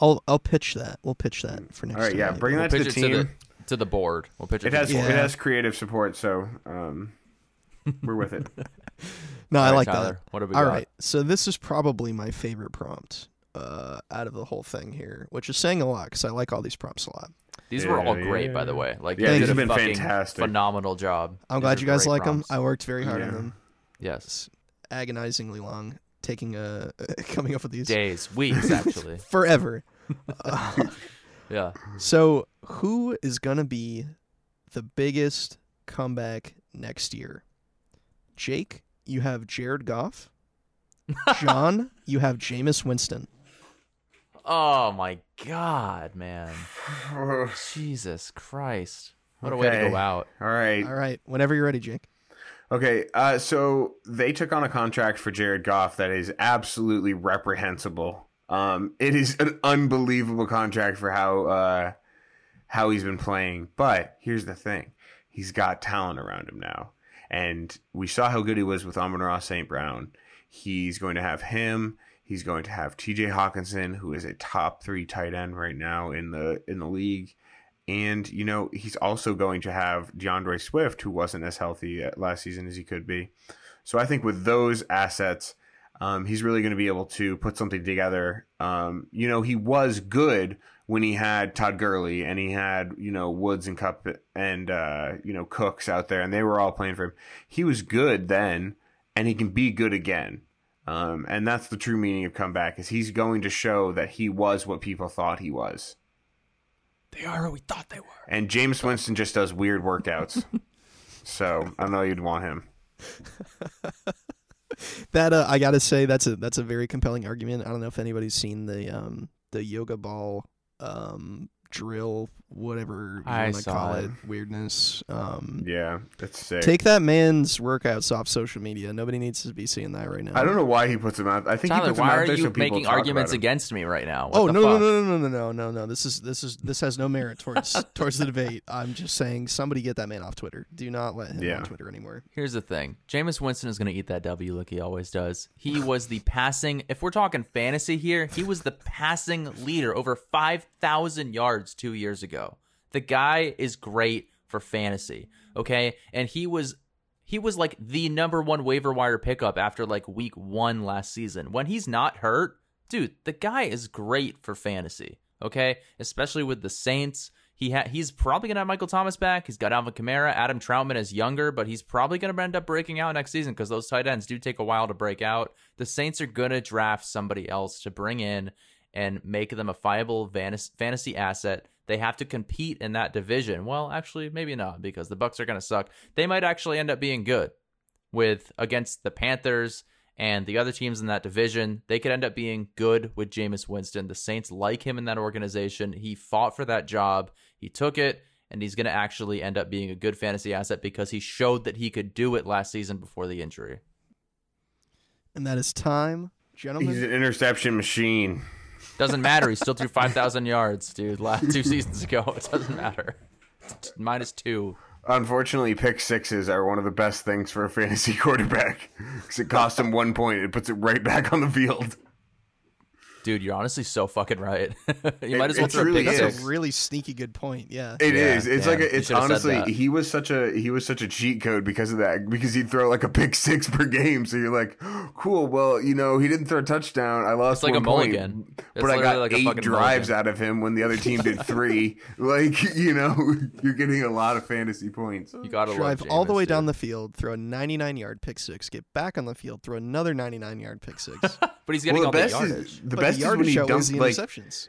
I'll I'll pitch that. We'll pitch that for next All right, time. yeah, maybe. bring We'll that to the team. to the to the board. We'll pitch it. It has the board. it has creative support, so um, we're with it. No, I All right, like Tyler, that. What have we All got? right. So this is probably my favorite prompt uh, out of the whole thing here, which is saying a lot because I like all these prompts a lot. These were all Yeah, great, by the way. Like, Yeah, they these have a been fantastic. phenomenal job. I'm These glad you guys great like them. I worked very hard on them. Yes, It's agonizingly long, taking a coming up with these days, weeks, actually. forever. Uh, Yeah. so, who is gonna be the biggest comeback next year? Jake, you have Jared Goff. John, you have Jameis Winston. Oh my god, man. Jesus Christ. What a way to Okay. go out. All right. All right, whenever you're ready, Jake. Okay, uh, so they took on a contract for Jared Goff that is absolutely reprehensible. Um, it is an unbelievable contract for how uh, how he's been playing. But here's the thing: he's got talent around him now, and we saw how good he was with Amon-Ra St. Brown. He's going to have him. He's going to have T.J. Hockenson, who is a top three tight end right now in the in the league. And, you know, he's also going to have D'Andre Swift, who wasn't as healthy uh, last season as he could be. So I think with those assets, um, he's really going to be able to put something together. Um, you know, he was good when he had Todd Gurley and he had, you know, Woods and Kupp and, uh, you know, Cooks out there and they were all playing for him. He was good then and he can be good again. Um, and that's the true meaning of comeback is he's going to show that he was what people thought he was. They are who we thought they were. And Jameis Winston just does weird workouts. so I know you'd want him. That uh, I gotta say that's a that's a very compelling argument. I don't know if anybody's seen the um the yoga ball um drill whatever you I want to saw call it. it weirdness. Um, Yeah, that's sick. take that man's workouts off social media. Nobody needs to be seeing that right now. I don't know why he puts them out. I think he puts him why out are there you so people making talk arguments about him. against me right now? What oh the no, no fuck? no no no no no no no! This is this is this has no merit towards towards the debate. I'm just saying somebody get that man off Twitter. Do not let him Yeah. on Twitter anymore. Here's the thing. Jameis Winston is going to eat that W like he always does. He was the passing, if we're talking fantasy here, he was the passing leader over 5,000 yards two years ago. The guy is great for fantasy, okay? And he was he was like the number one waiver wire pickup after like week one last season. When he's not hurt, dude, the guy is great for fantasy, okay? Especially with the Saints. He ha- he's probably gonna have Michael Thomas back. He's got Alvin Kamara. Adam Trautman is younger, but he's probably gonna end up breaking out next season because those tight ends do take a while to break out. The Saints are gonna draft somebody else to bring in and make them a viable fantasy asset. They have to compete in that division. Well, actually, maybe not because the Bucs are gonna suck. They might actually end up being good with against the Panthers and the other teams in that division. They could end up being good with Jameis Winston. The Saints like him in that organization. He fought for that job. He took it, and he's going to actually end up being a good fantasy asset because he showed that he could do it last season before the injury. And that is time, gentlemen. He's an interception machine. Doesn't matter. He still threw 5,000 yards, dude, last two seasons ago. It doesn't matter. Minus two. Unfortunately, pick sixes are one of the best things for a fantasy quarterback because it costs him one point. It puts it right back on the field. Dude, you're honestly so fucking right. you It- might as well it throw a really pick is. That's a really sneaky good point. Yeah. It Yeah, is. It's damn, like a, it's should have said honestly he was such a he was such a cheat code because of that because he'd throw like a pick six per game. So you're like, cool. Well, you know he didn't throw a touchdown. I lost It's like one a point, mulligan. It's but I got like eight fucking drives mulligan. out of him when the other team did three. like you know you're getting a lot of fantasy points. You gotta Drive love all the way dude. down the field, throw a 99 yard pick six, get back on the field, throw another 99 yard pick six. But he's getting Well, all the the yardage. is the but best the is when he show is dumped the like interceptions.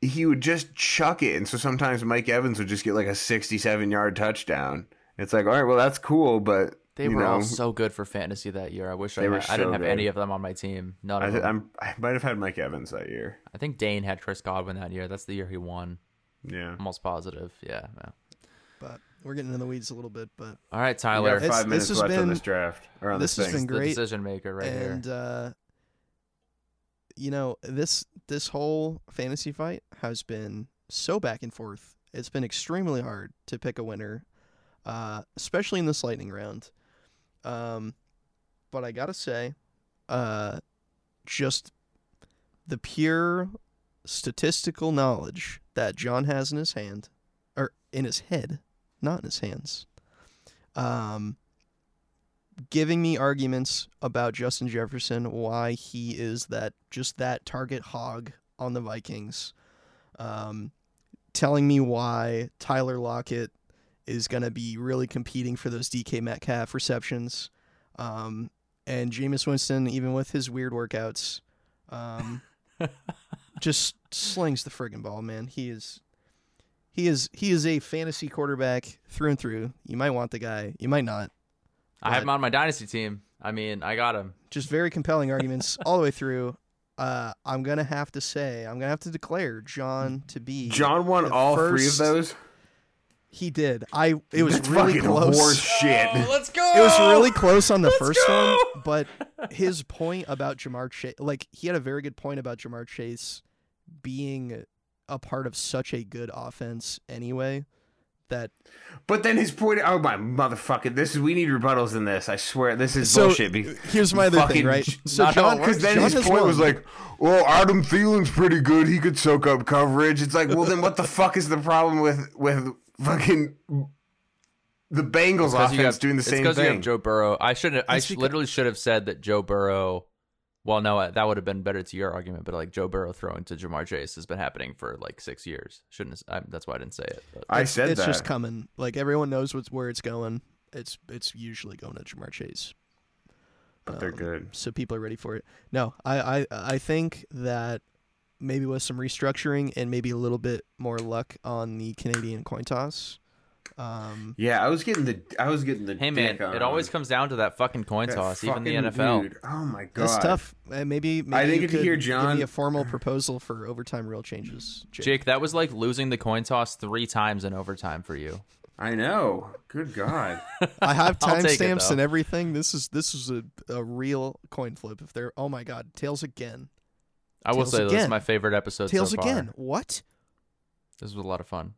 he would just chuck it, and so sometimes Mike Evans would just get like a 67 yard touchdown. It's like, all right, well that's cool, but They you were know, all so good for fantasy that year. I wish I, They were had, I didn't have good. any of them on my team. None I, of th- them. I'm I might have had Mike Evans that year. I think Dane had Chris Godwin that year. That's the year he won. Yeah. Almost positive. Yeah. yeah. But we're getting in the weeds a little bit. But All right, Tyler. five minutes this has left on this draft or on this this, has thing. been the great. decision maker right and here. And uh, you know this this whole fantasy fight has been so back and forth. It's been extremely hard to pick a winner, uh, especially in this lightning round. Um, but I gotta say, uh, just the pure statistical knowledge that John has in his hand, or in his head, not in his hands. Um, giving me arguments about Justin Jefferson, why he is that just that target hog on the Vikings, um, telling me why Tyler Lockett is going to be really competing for those DK Metcalf receptions, um, and Jameis Winston, even with his weird workouts, um, just slings the friggin' ball, man. He is. He is he is a fantasy quarterback through and through. You might want the guy, you might not. I have But- him on my dynasty team. I mean, I got him. just very compelling arguments all the way through. Uh, I'm gonna have to say, I'm gonna have to declare John to be John won the all three of those. He did. I. It was That's really close. horse shit. let's go. It was really close on the Let's first go! one, but his point about Ja'Marr Chase, like he had a very good point about Ja'Marr Chase being a part of such a good offense anyway. That But then his point. Oh my motherfucker! This is we need rebuttals in this. I swear this is so bullshit. here's my other fucking thing, right? So not how John. Because then John his has point was like, "Well, Adam Thielen's pretty good. He could soak up coverage." It's like, well, then what the fuck is the problem with with fucking the Bengals Because you offense have- doing the it's same because you thing? have Joe Burrow. I should have. I It's sh- because- literally should have said that Joe Burrow. Well, no, that would have been better to your argument, but like Joe Burrow throwing to Ja'Marr Chase has been happening for like six years. Shouldn't have, I, that's why I didn't say it. But. I it's, said it's that. just coming. Like everyone knows what's where it's going. It's it's usually going to Ja'Marr Chase. but they're Um, good. so people are ready for it. No, I, I I think that maybe with some restructuring and maybe a little bit more luck on the Canadian coin toss. Um, Yeah, I was getting the I was getting the. Hey man, on it always comes down to that fucking coin that toss, even the NFL. dude. Oh my god, that's tough. Uh, maybe, maybe I didn't you get to could hear Give me a formal proposal for overtime rule changes, Jake. Jake, that was like losing the coin toss three times in overtime for you. I know. Good god. I have I'll take it, timestamps and everything. This is this is a, a real coin flip. If they're oh my god, tails again, I will Tails say this is my favorite episode tails so far. again. What? This was a lot of fun.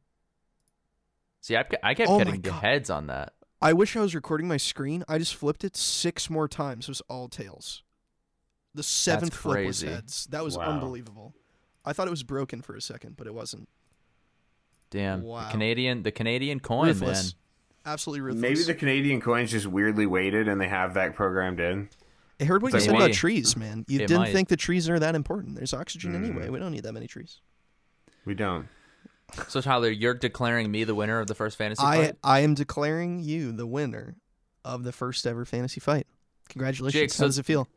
See, I, I kept Oh getting heads on that. I wish I was recording my screen. I just flipped it six more times. It was all tails. The seventh flip was heads. That was Wow. unbelievable. I thought it was broken for a second, but it wasn't. Damn, Wow. the Canadian, the Canadian coin, ruthless. man. Absolutely ruthless. Maybe the Canadian coins just weirdly weighted and they have that programmed in. I heard what It's you like, said about trees, man. You It didn't might. think the trees are that important. There's oxygen Mm. anyway. We don't need that many trees. We don't. So Tyler, you're declaring me the winner of the first fantasy I fight. I am declaring you the winner of the first ever fantasy fight. Congratulations. Jake, How so- does it feel?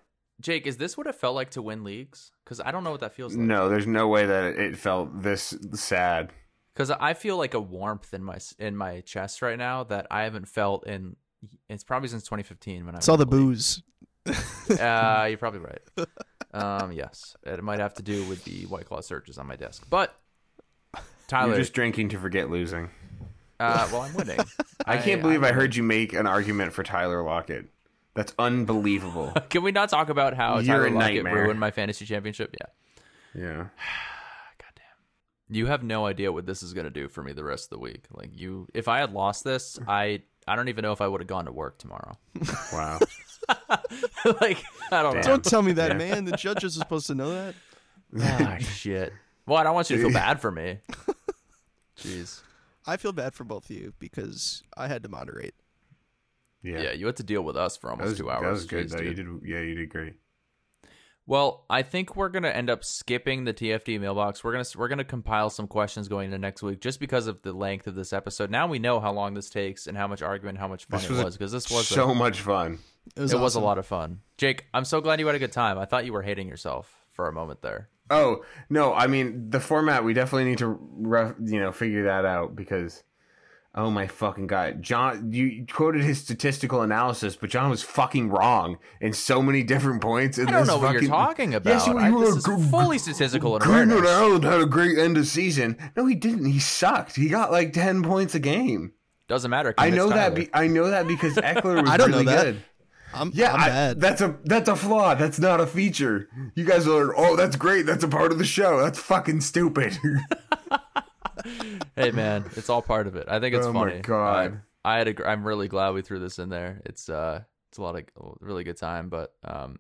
Jake, is this what it felt like to win leagues? Because I don't know what that feels like. No, there's no way that it felt this sad. because I feel like a warmth in my in my chest right now that I haven't felt in. It's probably since 2015 when I. saw the league. booze. Uh, you're probably right. Um, yes, it might have to do with the White Claw searches on my desk. But Tyler, You're just drinking to forget losing. uh, well, I'm winning. I can't believe I'm I heard you make an argument for Tyler Lockett. That's unbelievable. Can we not talk about how You're Tyler a Lockett nightmare. ruined my fantasy championship? Yeah. yeah. Goddamn. You have no idea what this is going to do for me the rest of the week. Like you if I had lost this, I I don't even know if I would have gone to work tomorrow. Wow. like I don't know. Don't tell me that, Yeah. man. The judges are supposed to know that. Ah, shit. Well, I don't want you to feel bad for me. Jeez. I feel bad for both of you because I had to moderate. Yeah. Yeah, you had to deal with us for almost was, two hours. That was good Jeez, though. You did. Yeah, you did great. Well, I think we're gonna end up skipping the TFD mailbox. We're gonna we're gonna compile some questions going into next week, just because of the length of this episode. Now we know how long this takes and how much argument, how much fun This it was because this was so a, much fun. It was, it was a lot of fun. Jake, I'm so glad you had a good time. I thought you were hating yourself for a moment there. Oh no, I mean the format. We definitely need to, ref, you know, figure that out because, oh my fucking god, John, you quoted his statistical analysis, but John was fucking wrong in so many different points. In I don't know what you're talking about. Yes, you, I- you were this is fully statistical and. Allen had a great end of season. No, he didn't. He sucked. He got like ten points a game. Doesn't matter. I know that. Be, I know that because Ekeler was I don't know really that. good. I'm, Yeah, I'm I- bad. that's a that's a flaw. That's not a feature. You guys are oh, that's great. That's a part of the show. That's fucking stupid. hey man, it's all part of it. I think it's Oh my funny. God. I, I had a, gr- I'm really glad we threw this in there. It's uh, it's a lot of really good time. But um,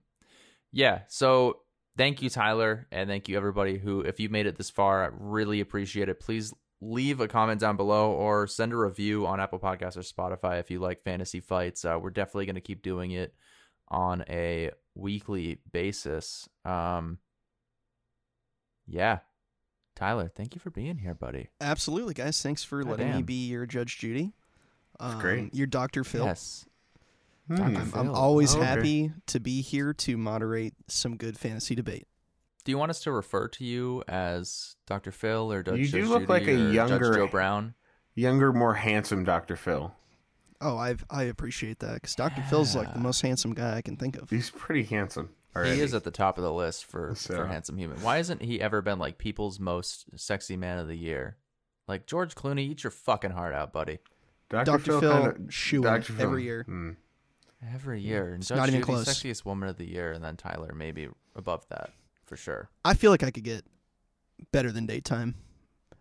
yeah. So thank you, Tyler, and thank you everybody who, if you made it this far, I really appreciate it. Please leave a comment down below or send a review on Apple Podcasts or Spotify if you like fantasy fights. Uh, we're definitely going to keep doing it on a weekly basis. Um, yeah. Tyler, thank you for being here, buddy. Absolutely, guys. Thanks for letting me be your Judge Judy. Um, great. You're Dr. Phil. Yes. Hmm. Dr. I'm, I'm always Okay. happy to be here to moderate some good fantasy debate. Do you want us to refer to you as Dr. Phil or Judge You do Judge look Judy like a or younger- Judge Joe Brown? Younger, more handsome Dr. Phil. Oh, I I appreciate that because Dr. Phil's like the most handsome guy I can think of. He's pretty handsome. Already. He is at the top of the list for, So- for handsome human. Why hasn't he ever been like people's most sexy man of the year? Like George Clooney, eat your fucking heart out, buddy. Dr. Dr. Phil, kinda- shoo-in Dr. Phil. every year. Hmm. Every year. And It's Judge not even Judy, close. sexiest woman of the year, and then Tyler maybe above that for sure. I feel like I could get better than daytime.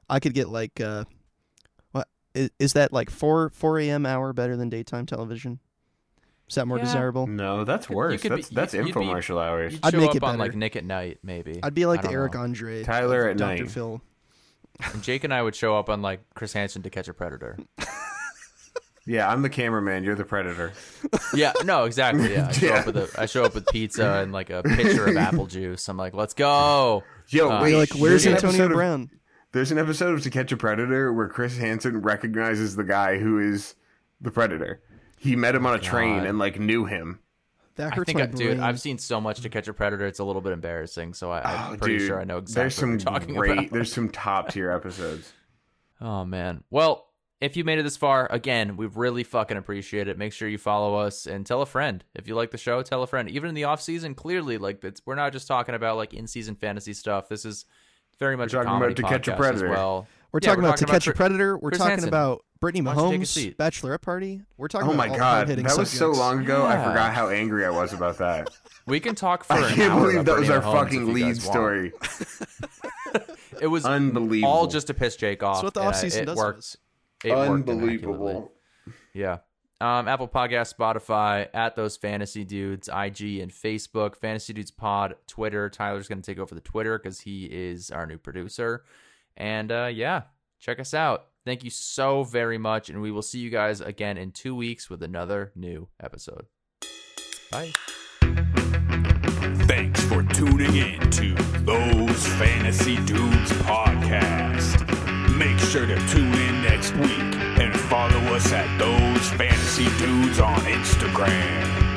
I could get like uh, what is, is that like four four a.m. hour better than daytime television? Is that more Yeah. desirable? No, that's You worse. could be- That's that's you'd- you'd be- infomercial hours. You'd I'd make up it on like. Nick at Night, maybe. I'd be like the Eric know. Andre, Tyler at Dr. night. Phil. And Jake and I would show up on like Chris Hansen to catch a predator. Yeah, I'm the cameraman. You're the predator. Yeah, no, exactly. Yeah, I show Yeah. up with a I show up with pizza and like a pitcher of apple juice. I'm like, let's go. Yo, Uh, wait. Like, where's there's an Antonio of- Brown? There's an episode of To Catch a Predator where Chris Hansen recognizes the guy who is the predator. He met him on a train God. and like knew him. That I hurts think, my I, brain. dude, I've seen so much to catch a predator. It's a little bit embarrassing. So I, I'm Oh, pretty dude, sure I know exactly There's some what you're talking great. about. There's some top tier episodes. Oh man. Well, if you made it this far, again, we really fucking appreciate it. Make sure you follow us and tell a friend. If you like the show, tell a friend. Even in the off season, clearly, like it's, we're not just talking about like in season fantasy stuff. This is very much We're a talking comedy about To Catch a Predator. as well. We're Yeah, talking about To Catch a Predator. We're Chris talking Hansen. about Brittany Why don't you take a Mahomes' bachelorette party. We're talking Oh my all god, hard-hitting that was so long ago. I forgot how angry I was about that. We can talk for I an can't hour believe that was our Mahomes fucking lead story. It was Unbelievable. all just to piss Jake off. That's what the and, uh, offseason it does to worked. Us. It. Unbelievable. Yeah. Um, Apple Podcast, Spotify, at those fantasy dudes, IG and Facebook, Fantasy Dudes Pod, Twitter. Tyler's going to take over the Twitter because he is our new producer. And uh, yeah, check us out. Thank you so very much. And we will see you guys again in two weeks with another new episode. Bye. Thanks for tuning in to Those Fantasy Dudes podcast. Make sure to tune in next week and follow us at Those Fantasy Dudes on Instagram.